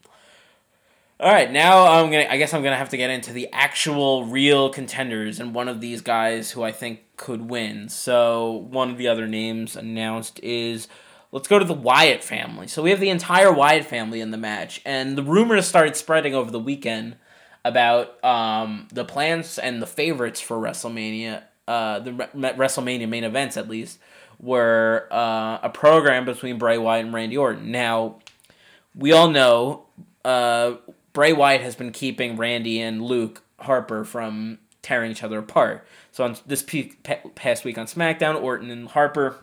all right, now I'm gonna. I guess I'm gonna have to get into the actual real contenders and one of these guys who I think could win. So one of the other names announced is let's go to the Wyatt family. So we have the entire Wyatt family in the match, and the rumors started spreading over the weekend about um, the plans and the favorites for WrestleMania, uh, the Re- WrestleMania main events at least, were uh, a program between Bray Wyatt and Randy Orton. Now, we all know uh, Bray Wyatt has been keeping Randy and Luke Harper from tearing each other apart. So on this past week on SmackDown, Orton and Harper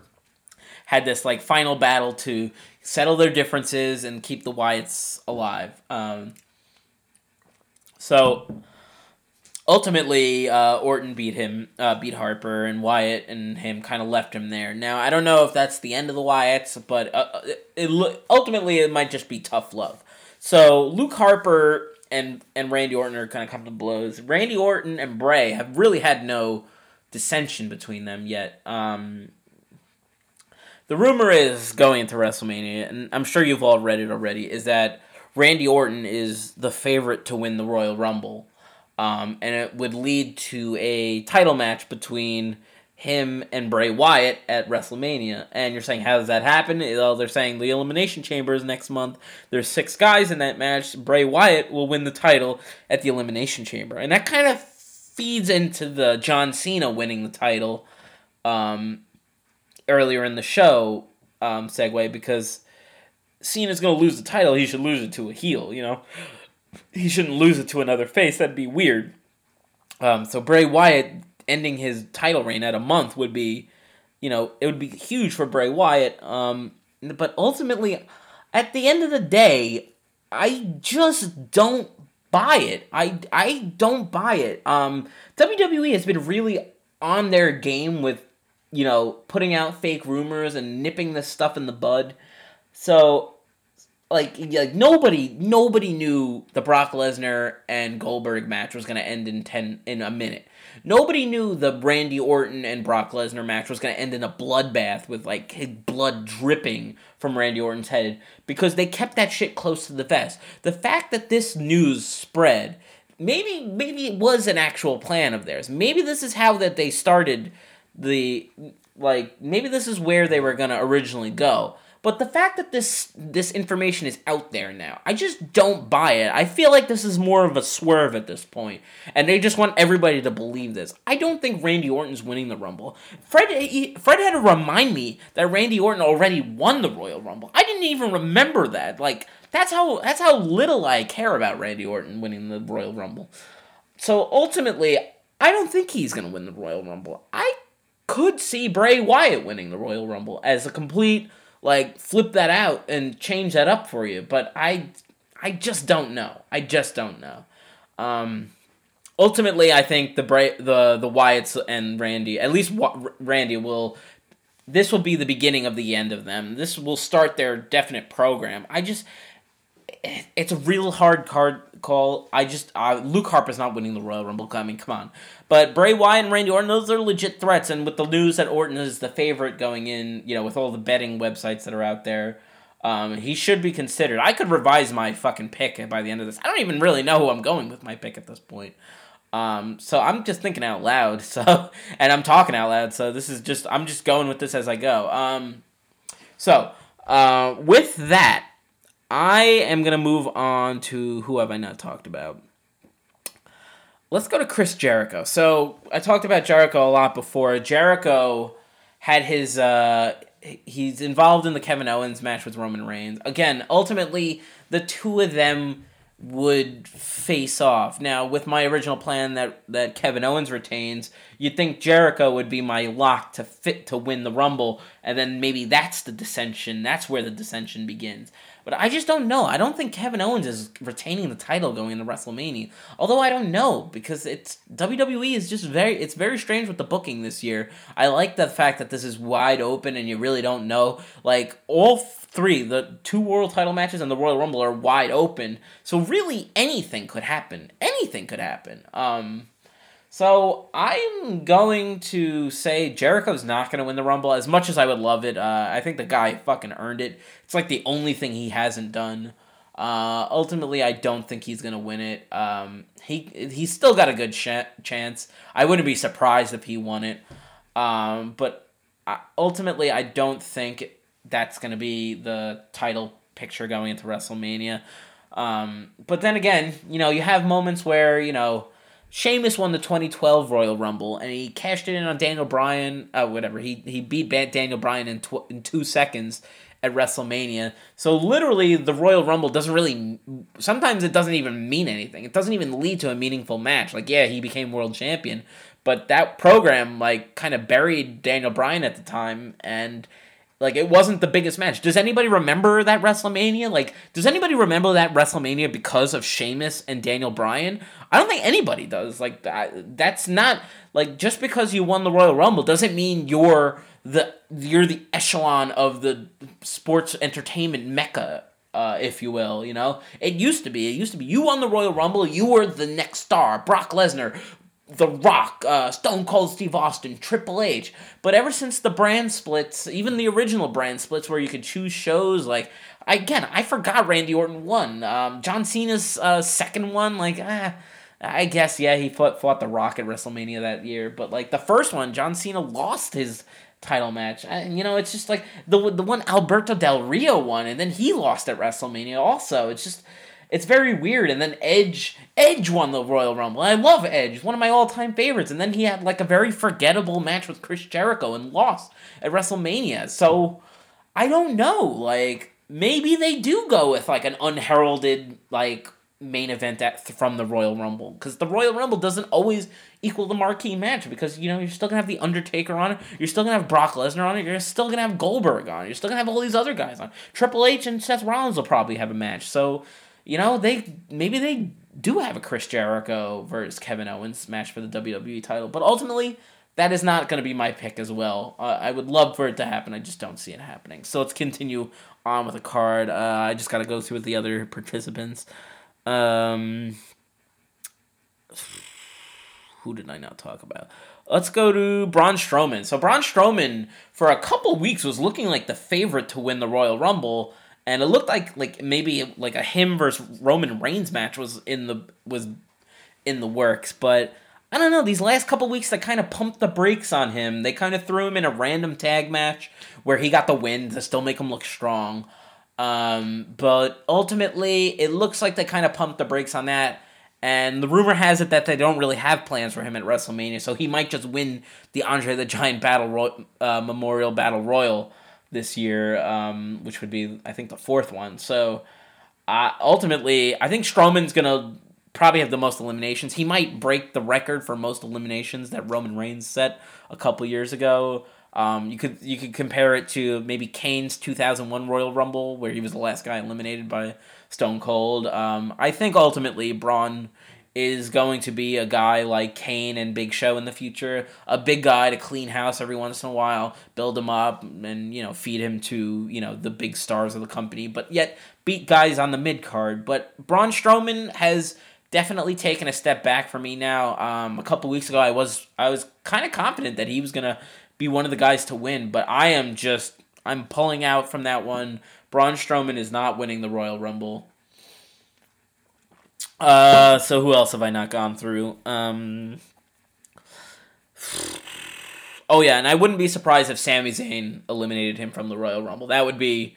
had this like final battle to settle their differences and keep the Wyatts alive. Um, so ultimately, uh, Orton beat him, uh, beat Harper, and Wyatt and him kind of left him there. Now I don't know if that's the end of the Wyatts, but uh, it, it ultimately it might just be tough love. So Luke Harper and and Randy Orton are kind of coming to blows. Randy Orton and Bray have really had no dissension between them yet. Um, the rumor is going into WrestleMania, and I'm sure you've all read it already, is that Randy Orton is the favorite to win the Royal Rumble. Um, and it would lead to a title match between him and Bray Wyatt at WrestleMania. And you're saying, how does that happen? Well, they're saying the Elimination Chamber is next month. There's six guys in that match. Bray Wyatt will win the title at the Elimination Chamber. And that kind of feeds into the John Cena winning the title um, earlier in the show um, segue because Cena's going to lose the title. He should lose it to a heel, you know? He shouldn't lose it to another face. That'd be weird. Um, so Bray Wyatt ending his title reign at a month would be, you know, it would be huge for Bray Wyatt. Um, but ultimately, at the end of the day, I just don't buy it. I I don't buy it. Um, WWE has been really on their game with you know, putting out fake rumors and nipping this stuff in the bud. So, like, like nobody, nobody knew the Brock Lesnar and Goldberg match was gonna end in ten in a minute. Nobody knew the Randy Orton and Brock Lesnar match was gonna end in a bloodbath with like blood dripping from Randy Orton's head because they kept that shit close to the vest. The fact that this news spread, maybe, maybe it was an actual plan of theirs. Maybe this is how that they started the like maybe this is where they were gonna originally go. But the fact that this this information is out there now, I just don't buy it. I feel like this is more of a swerve at this point, and they just want everybody to believe this. I don't think Randy Orton's winning the Rumble. Fred he, Fred had to remind me that Randy Orton already won the Royal Rumble. I didn't even remember that. Like that's how that's how little I care about Randy Orton winning the Royal Rumble. So ultimately, I don't think he's gonna win the Royal Rumble. I could see Bray Wyatt winning the Royal Rumble as a complete like flip that out and change that up for you, but I I just don't know. I just don't know. Um ultimately, I think the Bra- the the Wyatts and Randy, at least Randy will. This will be the beginning of the end of them. This will start their definite program. I just, it's a real hard card call. I just uh, Luke Harper's not winning the Royal Rumble. I mean, come on. But Bray Wyatt and Randy Orton, those are legit threats. And with the news that Orton is the favorite going in, you know, with all the betting websites that are out there, um, he should be considered. I could revise my fucking pick by the end of this. I don't even really know who I'm going with my pick at this point. Um, so I'm just thinking out loud. So and I'm talking out loud. So this is just I'm just going with this as I go. Um, so uh, with that, I am gonna move on to who have I not talked about. Let's go to Chris Jericho. So I talked about Jericho a lot before. Jericho had his uh, he's involved in the Kevin Owens match with Roman Reigns. Again, ultimately, the two of them would face off. Now, with my original plan that that Kevin Owens retains, you'd think Jericho would be my lock to fit to win the Rumble, and then maybe that's the dissension. That's where the dissension begins. But I just don't know. I don't think Kevin Owens is retaining the title going into WrestleMania. Although I don't know because it's WWE is just very it's very strange with the booking this year. I like the fact that this is wide open and you really don't know like all three, the two world title matches and the Royal Rumble are wide open. So really anything could happen. Anything could happen. Um so I'm going to say Jericho's not going to win the Rumble as much as I would love it. Uh, I think the guy fucking earned it. It's like the only thing he hasn't done. Uh, ultimately, I don't think he's going to win it. Um, he he's still got a good sh- chance. I wouldn't be surprised if he won it. Um, but I, ultimately, I don't think that's going to be the title picture going into WrestleMania. Um, but then again, you know, you have moments where you know Sheamus won the 2012 Royal Rumble and he cashed it in on Daniel Bryan. Uh, whatever he he beat Daniel Bryan in tw- in two seconds at WrestleMania. So literally, the Royal Rumble doesn't really. Sometimes it doesn't even mean anything. It doesn't even lead to a meaningful match. Like yeah, he became world champion, but that program like kind of buried Daniel Bryan at the time and like it wasn't the biggest match. Does anybody remember that WrestleMania? Like, does anybody remember that WrestleMania because of Sheamus and Daniel Bryan? I don't think anybody does. Like that. That's not like just because you won the Royal Rumble doesn't mean you're the you're the echelon of the sports entertainment mecca uh, if you will, you know? It used to be. It used to be you won the Royal Rumble, you were the next star. Brock Lesnar, the Rock, uh, Stone Cold Steve Austin, Triple H. But ever since the brand splits, even the original brand splits where you could choose shows, like, again, I forgot Randy Orton won. Um, John Cena's uh, second one, like, ah, I guess, yeah, he fought, fought The Rock at WrestleMania that year. But, like, the first one, John Cena lost his title match. And, you know, it's just like the, the one Alberto Del Rio won, and then he lost at WrestleMania also. It's just it's very weird. And then Edge, Edge won the Royal Rumble. I love Edge, one of my all-time favorites. And then he had like a very forgettable match with Chris Jericho and lost at WrestleMania. So I don't know. Like maybe they do go with like an unheralded like main event at, from the Royal Rumble because the Royal Rumble doesn't always equal the marquee match because you know you're still gonna have the Undertaker on it, you're still gonna have Brock Lesnar on it, you're still gonna have Goldberg on, it, you're still gonna have all these other guys on. Triple H and Seth Rollins will probably have a match, so you know, they maybe they do have a Chris Jericho versus Kevin Owens match for the WWE title, but ultimately that is not going to be my pick as well. Uh, I would love for it to happen. I just don't see it happening. So let's continue on with the card. Uh, I just got to go through with the other participants. Um, who did I not talk about? Let's go to Braun Strowman. So Braun Strowman, for a couple weeks, was looking like the favorite to win the Royal Rumble and it looked like like maybe like a him versus Roman Reigns match was in the was in the works, but I don't know. These last couple weeks, they kind of pumped the brakes on him. They kind of threw him in a random tag match where he got the win to still make him look strong. Um, but ultimately, it looks like they kind of pumped the brakes on that. And the rumor has it that they don't really have plans for him at WrestleMania, so he might just win the Andre the Giant Battle Ro- uh, Memorial Battle Royal this year, um, which would be I think the fourth one. So uh, ultimately, I think Strowman's gonna probably have the most eliminations. He might break the record for most eliminations that Roman Reigns set a couple years ago. Um, you could you could compare it to maybe Kane's 2001 Royal Rumble where he was the last guy eliminated by Stone Cold. Um, I think ultimately Braun is going to be a guy like Kane and Big Show in the future, a big guy to clean house every once in a while, build him up, and you know feed him to you know the big stars of the company, but yet beat guys on the mid card. But Braun Strowman has definitely taken a step back for me now. Um, a couple weeks ago, I was I was kind of confident that he was gonna be one of the guys to win, but I am just I'm pulling out from that one. Braun Strowman is not winning the Royal Rumble. Uh, so who else have I not gone through? Um, oh yeah, and I wouldn't be surprised if Sami Zayn eliminated him from the Royal Rumble. That would be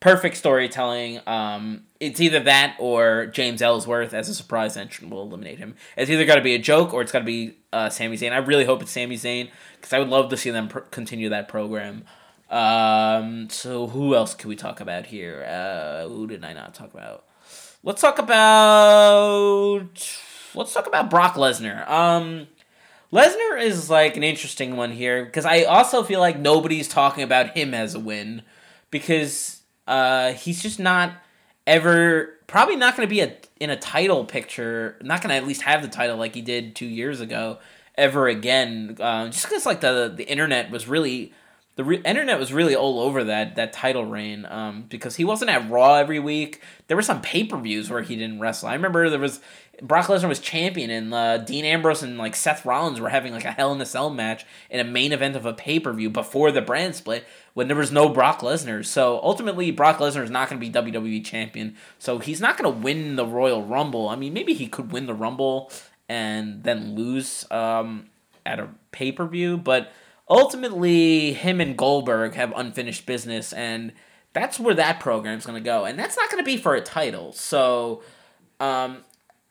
perfect storytelling. Um, it's either that or James Ellsworth as a surprise entrant will eliminate him. It's either got to be a joke or it's got to be uh, Sami Zayn. I really hope it's Sami Zayn because I would love to see them pr- continue that program. Um, so who else can we talk about here? Uh, who did I not talk about? Let's talk about let's talk about Brock Lesnar. Um, Lesnar is like an interesting one here because I also feel like nobody's talking about him as a win because uh, he's just not ever probably not going to be a in a title picture. Not going to at least have the title like he did two years ago ever again. Um, just because like the the internet was really the re- internet was really all over that that title reign um, because he wasn't at Raw every week. There were some pay per views where he didn't wrestle. I remember there was Brock Lesnar was champion and uh, Dean Ambrose and like Seth Rollins were having like a Hell in a Cell match in a main event of a pay per view before the brand split when there was no Brock Lesnar. So ultimately, Brock Lesnar is not going to be WWE champion. So he's not going to win the Royal Rumble. I mean, maybe he could win the Rumble and then lose um, at a pay per view, but ultimately him and Goldberg have unfinished business and that's where that program's going to go. And that's not going to be for a title so um,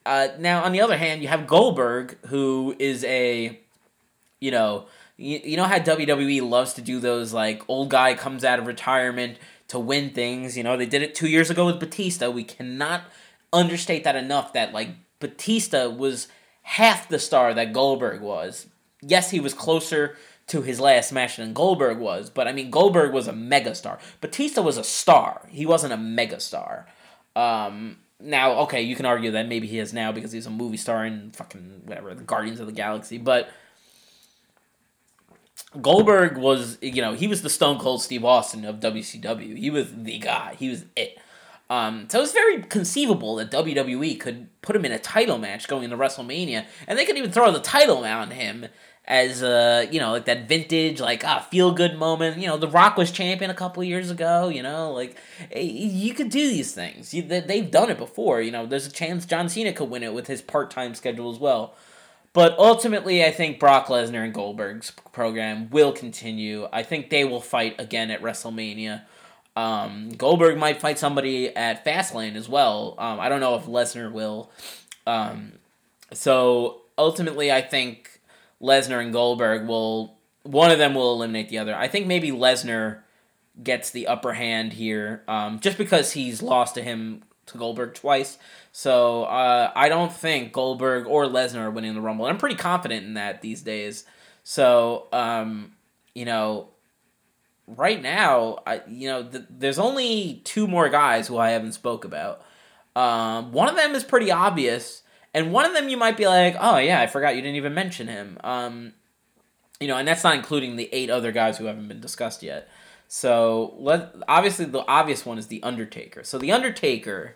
uh, now on the other hand you have Goldberg who is a you know you, you know how WWE loves to do those like old guy comes out of retirement to win things you know? They did it 2 years ago with Batista. We cannot understate that enough that like Batista was half the star that Goldberg was. Yes he was closer to his last match than Goldberg was, but I mean Goldberg was a megastar. Batista was a star. He wasn't a megastar. Um, now, okay, you can argue that maybe he is now because he's a movie star in fucking whatever, the Guardians of the Galaxy, but Goldberg was, you know, he was the Stone Cold Steve Austin of WCW. He was the guy. He was it. Um, so it's very conceivable that WWE could put him in a title match going into WrestleMania, and they could even throw the title on him as a you know like that vintage like ah feel good moment. You know, The Rock was champion a couple years ago. You know, like eh, you could do these things. You, they've done it before. You know, there's a chance John Cena could win it with his part time schedule as well. But ultimately, I think Brock Lesnar and Goldberg's program will continue. I think they will fight again at WrestleMania. Um, Goldberg might fight somebody at Fastlane as well. Um, I don't know if Lesnar will. Um, so ultimately, I think Lesnar and Goldberg will one of them will eliminate the other. I think maybe Lesnar gets the upper hand here, um, just because he's lost to him to Goldberg twice. So uh, I don't think Goldberg or Lesnar are winning the Rumble. I'm pretty confident in that these days. So um, you know, right now, I you know, th- there's only two more guys who I haven't spoke about. Um, one of them is pretty obvious and one of them you might be like, oh yeah, I forgot you didn't even mention him. Um, you know, and that's not including the eight other guys who haven't been discussed yet. So let obviously the obvious one is the Undertaker. So the Undertaker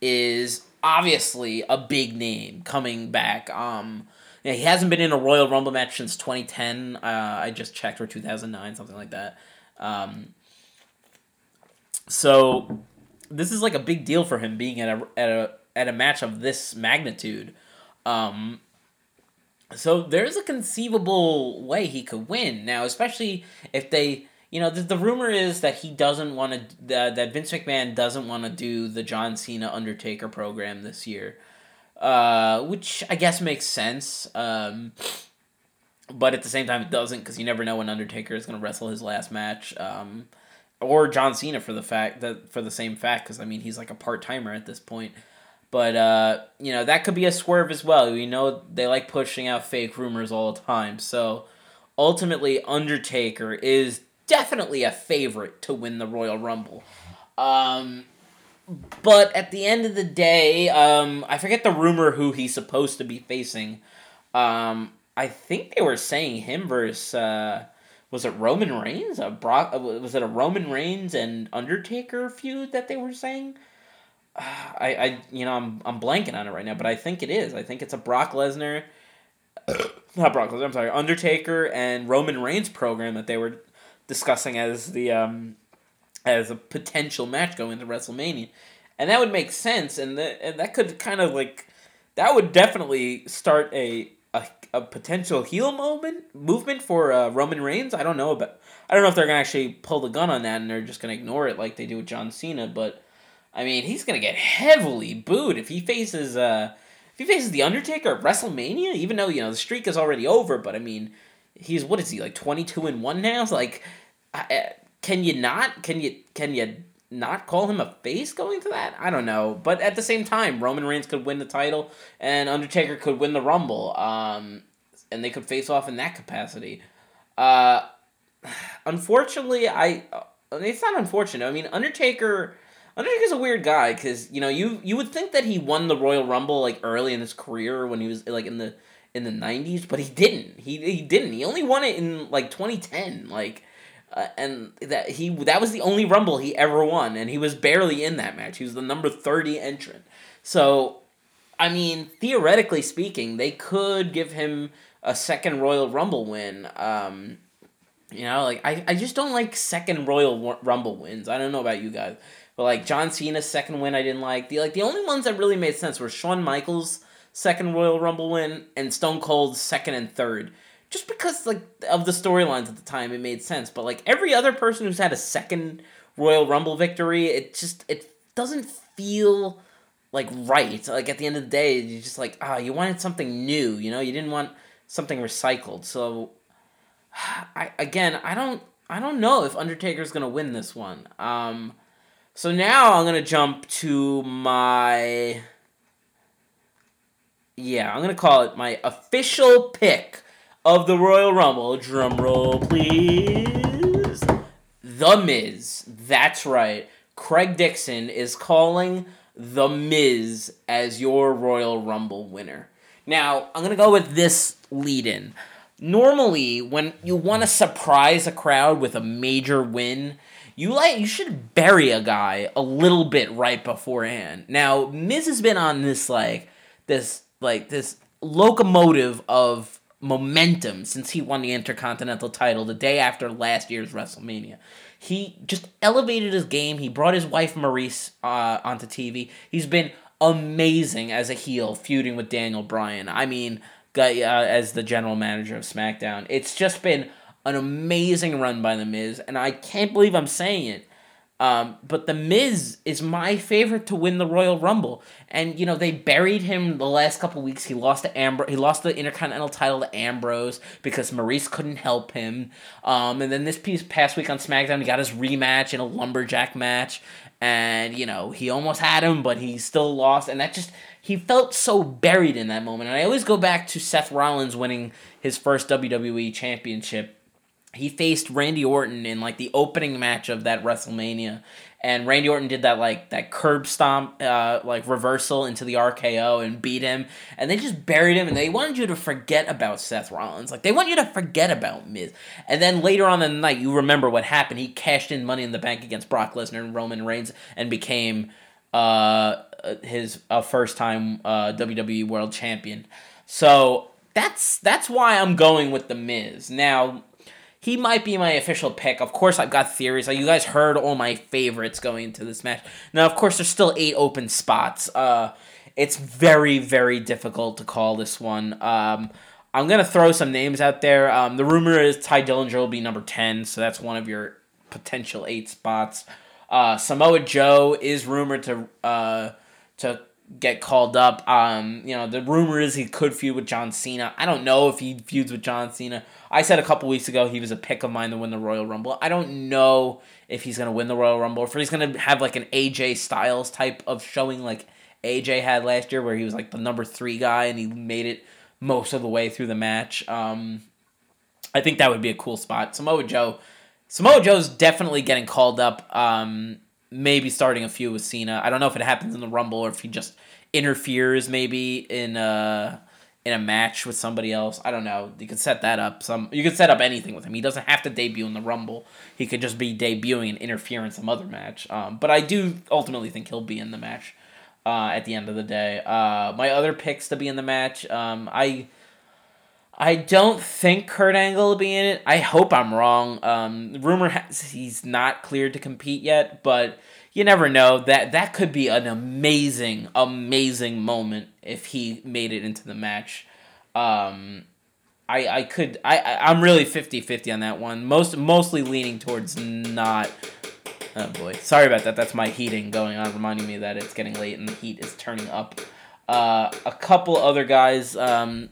is obviously a big name coming back. Um, yeah, he hasn't been in a Royal Rumble match since 2010. Uh, I just checked, or 2009, something like that. Um, so this is like a big deal for him being at a at a at a match of this magnitude. Um, so there's a conceivable way he could win now, especially if they, you know, the, the rumor is that he doesn't want to, uh, that Vince McMahon doesn't want to do the John Cena Undertaker program this year, uh, which I guess makes sense. Um, but at the same time, it doesn't because you never know when Undertaker is going to wrestle his last match. Um, or John Cena for the fact that for the same fact because I mean he's like a part timer at this point. But uh, you know that could be a swerve as well. You know they like pushing out fake rumors all the time. So ultimately, Undertaker is definitely a favorite to win the Royal Rumble. Um, but at the end of the day, um, I forget the rumor who he's supposed to be facing. Um, I think they were saying him versus uh, was it Roman Reigns? A Brock uh, was it a Roman Reigns and Undertaker feud that they were saying? I, I you know I'm I'm blanking on it right now, but I think it is. I think it's a Brock Lesnar, not Brock Lesnar. I'm sorry, Undertaker and Roman Reigns program that they were discussing as the um as a potential match going to WrestleMania, and that would make sense, and that and that could kind of like that would definitely start a a, a potential heel moment movement for uh, Roman Reigns. I don't know about I don't know if they're gonna actually pull the gun on that and they're just gonna ignore it like they do with John Cena, but I mean he's gonna get heavily booed if he faces uh if he faces the Undertaker at WrestleMania, even though you know the streak is already over, but I mean he's what is he like twenty two and one now? So, like, I, can you not? Can you can you not call him a face going to that? I don't know. But at the same time, Roman Reigns could win the title and Undertaker could win the Rumble. Um, and they could face off in that capacity. Uh, unfortunately, I uh, it's not unfortunate. I mean, Undertaker Undertaker's a weird guy because you know you you would think that he won the Royal Rumble like early in his career when he was like in the in the nineties, but he didn't. He he didn't. He only won it in like twenty ten. Like uh, and that he that was the only rumble he ever won and he was barely in that match he was the number 30 entrant so i mean theoretically speaking they could give him a second royal rumble win um you know like i, I just don't like second royal rumble wins i don't know about you guys but like john cena's second win i didn't like. The like the only ones that really made sense were shawn michaels second royal rumble win and stone cold's second and third. Just because like of the storylines at the time it made sense. But like every other person who's had a second royal rumble victory it just it doesn't feel like right. Like at the end of the day you're just like ah oh, you wanted something new you know? You didn't want something recycled. So i again i don't i don't know if undertaker's gonna win this one. Um so now i'm gonna jump to my yeah i'm gonna call it my official pick of the Royal Rumble. Drum roll, please. The Miz. That's right. Craig Dixon is calling The Miz as your Royal Rumble winner. Now, I'm to go with this lead in. Normally, when you want to surprise a crowd with a major win, you like you should bury a guy a little bit right beforehand. Now, Miz has been on this like this like this locomotive of momentum since he won the Intercontinental title the day after last year's WrestleMania. He just elevated his game. He brought his wife Maryse uh, onto TV. He's been amazing as a heel, feuding with Daniel Bryan. I mean, uh, as the general manager of SmackDown. It's just been an amazing run by The Miz, and I can't believe I'm saying it. Um, but The Miz is my favorite to win the Royal Rumble, and you know they buried him the last couple weeks. He lost to Ambrose. He lost the Intercontinental title to Ambrose because Maryse couldn't help him. Um, and then this piece past week on SmackDown, he got his rematch in a lumberjack match, and you know he almost had him, but he still lost, and that just he felt so buried in that moment. And I always go back to Seth Rollins winning his first WWE championship he faced Randy Orton in like the opening match of that WrestleMania, and Randy Orton did that like that curb stomp, uh, like reversal into the RKO and beat him, and they just buried him, and they wanted you to forget about Seth Rollins, like they want you to forget about Miz, and then later on in the night you remember what happened. He cashed in Money in the Bank against Brock Lesnar and Roman Reigns, and became uh his uh, first time uh, WWE World Champion. So that's that's why I'm going with the Miz. Now he might be my official pick. Of course, I've got theories. Like you guys heard all my favorites going into this match. Now, of course, there's still eight open spots. Uh, it's very, very difficult to call this one. Um, I'm gonna throw some names out there. Um, the rumor is Tye Dillinger will be number ten, so that's one of your potential eight spots. Uh, Samoa Joe is rumored to uh, to get called up. Um, you know, the rumor is he could feud with John Cena. I don't know if he feuds with John Cena. I said a couple weeks ago he was a pick of mine to win the Royal Rumble. I don't know if he's gonna win the Royal Rumble, if he's gonna have like an AJ Styles type of showing like AJ had last year, where he was like the number three guy and he made it most of the way through the match. Um, I think that would be a cool spot. Samoa Joe, Samoa Joe's definitely getting called up. Um, maybe starting a feud with Cena. I don't know if it happens in the Rumble or if he just interferes maybe in a in a match with somebody else. I don't know. You could set that up. Some you could set up anything with him. He doesn't have to debut in the Rumble. He could just be debuting and interfere in some other match. Um, but I do ultimately think he'll be in the match uh, at the end of the day. Uh, my other picks to be in the match, um, I I don't think Kurt Angle will be in it. I hope I'm wrong. Um, rumor has he's not cleared to compete yet, but you never know. That that could be an amazing, amazing moment if he made it into the match. Um, I I could I I'm really 50-50 on that one. Most mostly leaning towards not. Oh boy, sorry about that. That's my heating going on, reminding me that it's getting late and the heat is turning up. Uh, a couple other guys. Um,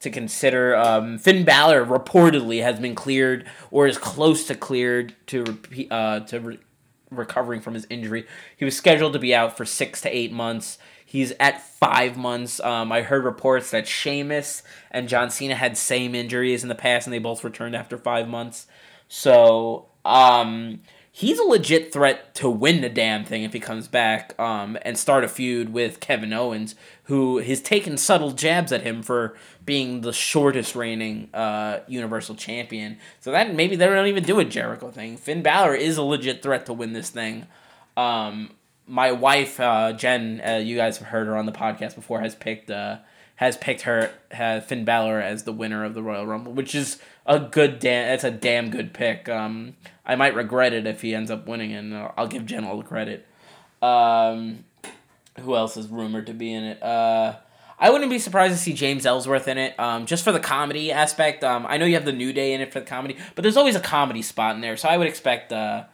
to consider. Um, Finn Balor reportedly has been cleared or is close to cleared to repeat, uh, to re- recovering from his injury. He was scheduled to be out for six to eight months. He's at five months. Um, I heard reports that Sheamus and John Cena had same injuries in the past, and they both returned after five months. So, um, he's a legit threat to win the damn thing if he comes back um, and start a feud with Kevin Owens, who has taken subtle jabs at him for being the shortest reigning uh, Universal Champion. So that maybe they don't even do a Jericho thing. Finn Balor is a legit threat to win this thing. Um, my wife uh, Jen, uh, you guys have heard her on the podcast before, has picked uh, has picked her has Finn Balor as the winner of the Royal Rumble, which is a good damn. That's a damn good pick. Um, I might regret it if he ends up winning, and I'll give Jen all the credit. Um, who else is rumored to be in it? Uh, I wouldn't be surprised to see James Ellsworth in it, um, just for the comedy aspect. Um, I know you have the New Day in it for the comedy, but there's always a comedy spot in there, so I would expect. Uh,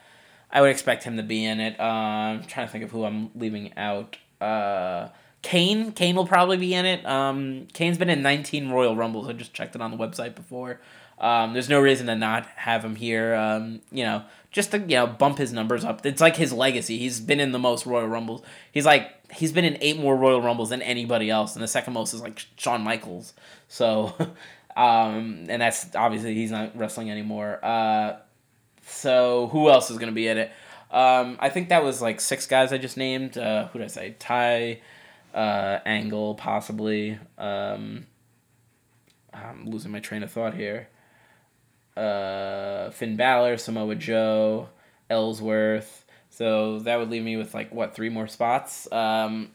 I would expect him to be in it. Uh, I'm trying to think of who I'm leaving out. Uh, Kane, Kane will probably be in it. Um, Kane's been in 19 Royal Rumbles. I just checked it on the website before. Um, there's no reason to not have him here. Um, you know, just to you know bump his numbers up. It's like his legacy. He's been in the most Royal Rumbles. He's like he's been in eight more Royal Rumbles than anybody else, and the second most is like Shawn Michaels. So, um, and that's obviously he's not wrestling anymore. Uh, so who else is gonna be in it? Um, I think that was like six guys I just named. Uh, who did I say? Tye, uh, Angle, possibly. Um, I'm losing my train of thought here. Uh, Finn Balor, Samoa Joe, Ellsworth. So that would leave me with like what three more spots. Um,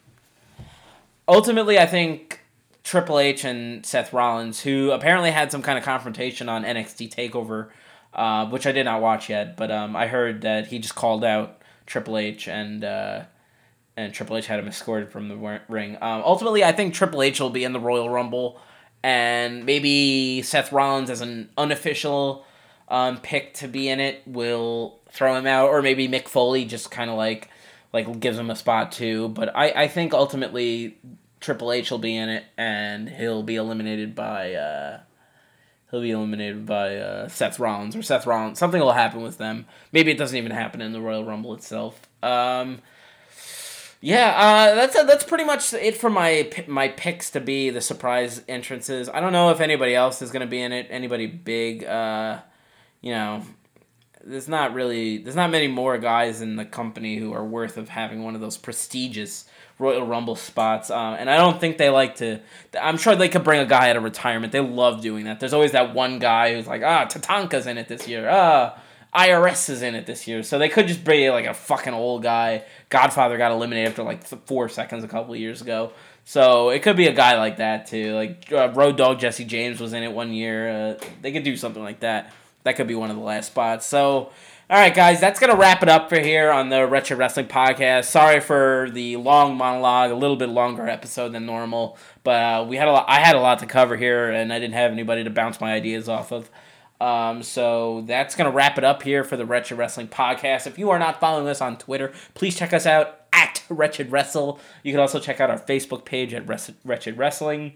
ultimately, I think Triple H and Seth Rollins, who apparently had some kind of confrontation on NXT Takeover, uh, which I did not watch yet, but um, I heard that he just called out Triple H and uh, and Triple H had him escorted from the ring. Um, ultimately, I think Triple H will be in the Royal Rumble, and maybe Seth Rollins as an unofficial um, pick to be in it will throw him out, or maybe Mick Foley just kind of like like gives him a spot too. But I I think ultimately Triple H will be in it, and he'll be eliminated by. Uh, he'll be eliminated by uh, Seth Rollins or Seth Rollins. Something will happen with them. Maybe it doesn't even happen in the Royal Rumble itself. Um, yeah, uh, that's that's pretty much it for my my picks to be the surprise entrances. I don't know if anybody else is gonna be in it. Anybody big? Uh, you know, there's not really there's not many more guys in the company who are worth of having one of those prestigious Royal Rumble spots. Uh, and I don't think they like to. I'm sure they could bring a guy out of retirement. They love doing that. There's always that one guy who's like, ah, Tatanka's in it this year. Ah, IRS is in it this year. So they could just bring like a fucking old guy. Godfather got eliminated after like four seconds a couple years ago. So it could be a guy like that too. Like uh, Road Dog Jesse James was in it one year. Uh, they could do something like that. That could be one of the last spots. So all right, guys, that's gonna wrap it up for here on the Retro Wrestling Podcast. Sorry for the long monologue, a little bit longer episode than normal, but uh, we had a lot. I had a lot to cover here, and I didn't have anybody to bounce my ideas off of. Um, so that's gonna wrap it up here for the Wretched Wrestling Podcast. If you are not following us on Twitter, please check us out at Wretched Wrestle. You can also check out our Facebook page at Wretched Wrestling.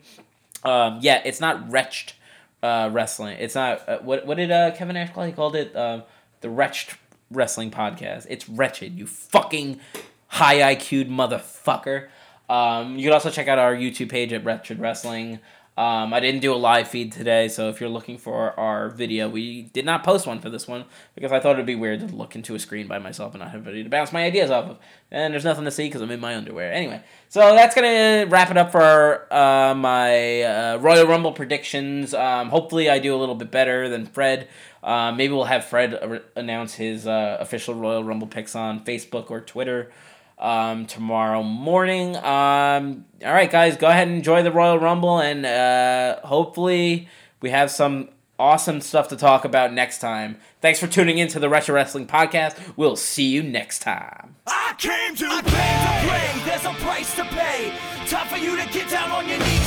Um, yeah, it's not Wretched uh, Wrestling. It's not uh, what what did uh, Kevin Nash call? He called it. Um, the Wretched Wrestling Podcast. It's wretched, you fucking high IQ'd motherfucker. Um, you can also check out our YouTube page at Wretched Wrestling. Um, I didn't do a live feed today, so if you're looking for our video, we did not post one for this one because I thought it'd be weird to look into a screen by myself and not have anybody to bounce my ideas off of. And there's nothing to see because I'm in my underwear. Anyway, so that's gonna wrap it up for uh, my uh, Royal Rumble predictions. Um, hopefully, I do a little bit better than Fred. Uh, maybe we'll have Fred announce his uh, official Royal Rumble picks on Facebook or Twitter um, tomorrow morning. Um, all right, guys, go ahead and enjoy the Royal Rumble, and uh, hopefully we have some awesome stuff to talk about next time. Thanks for tuning in to the Retro Wrestling Podcast. We'll see you next time. I came to, I came to play. There's a price to pay. Time for you to get down on your knees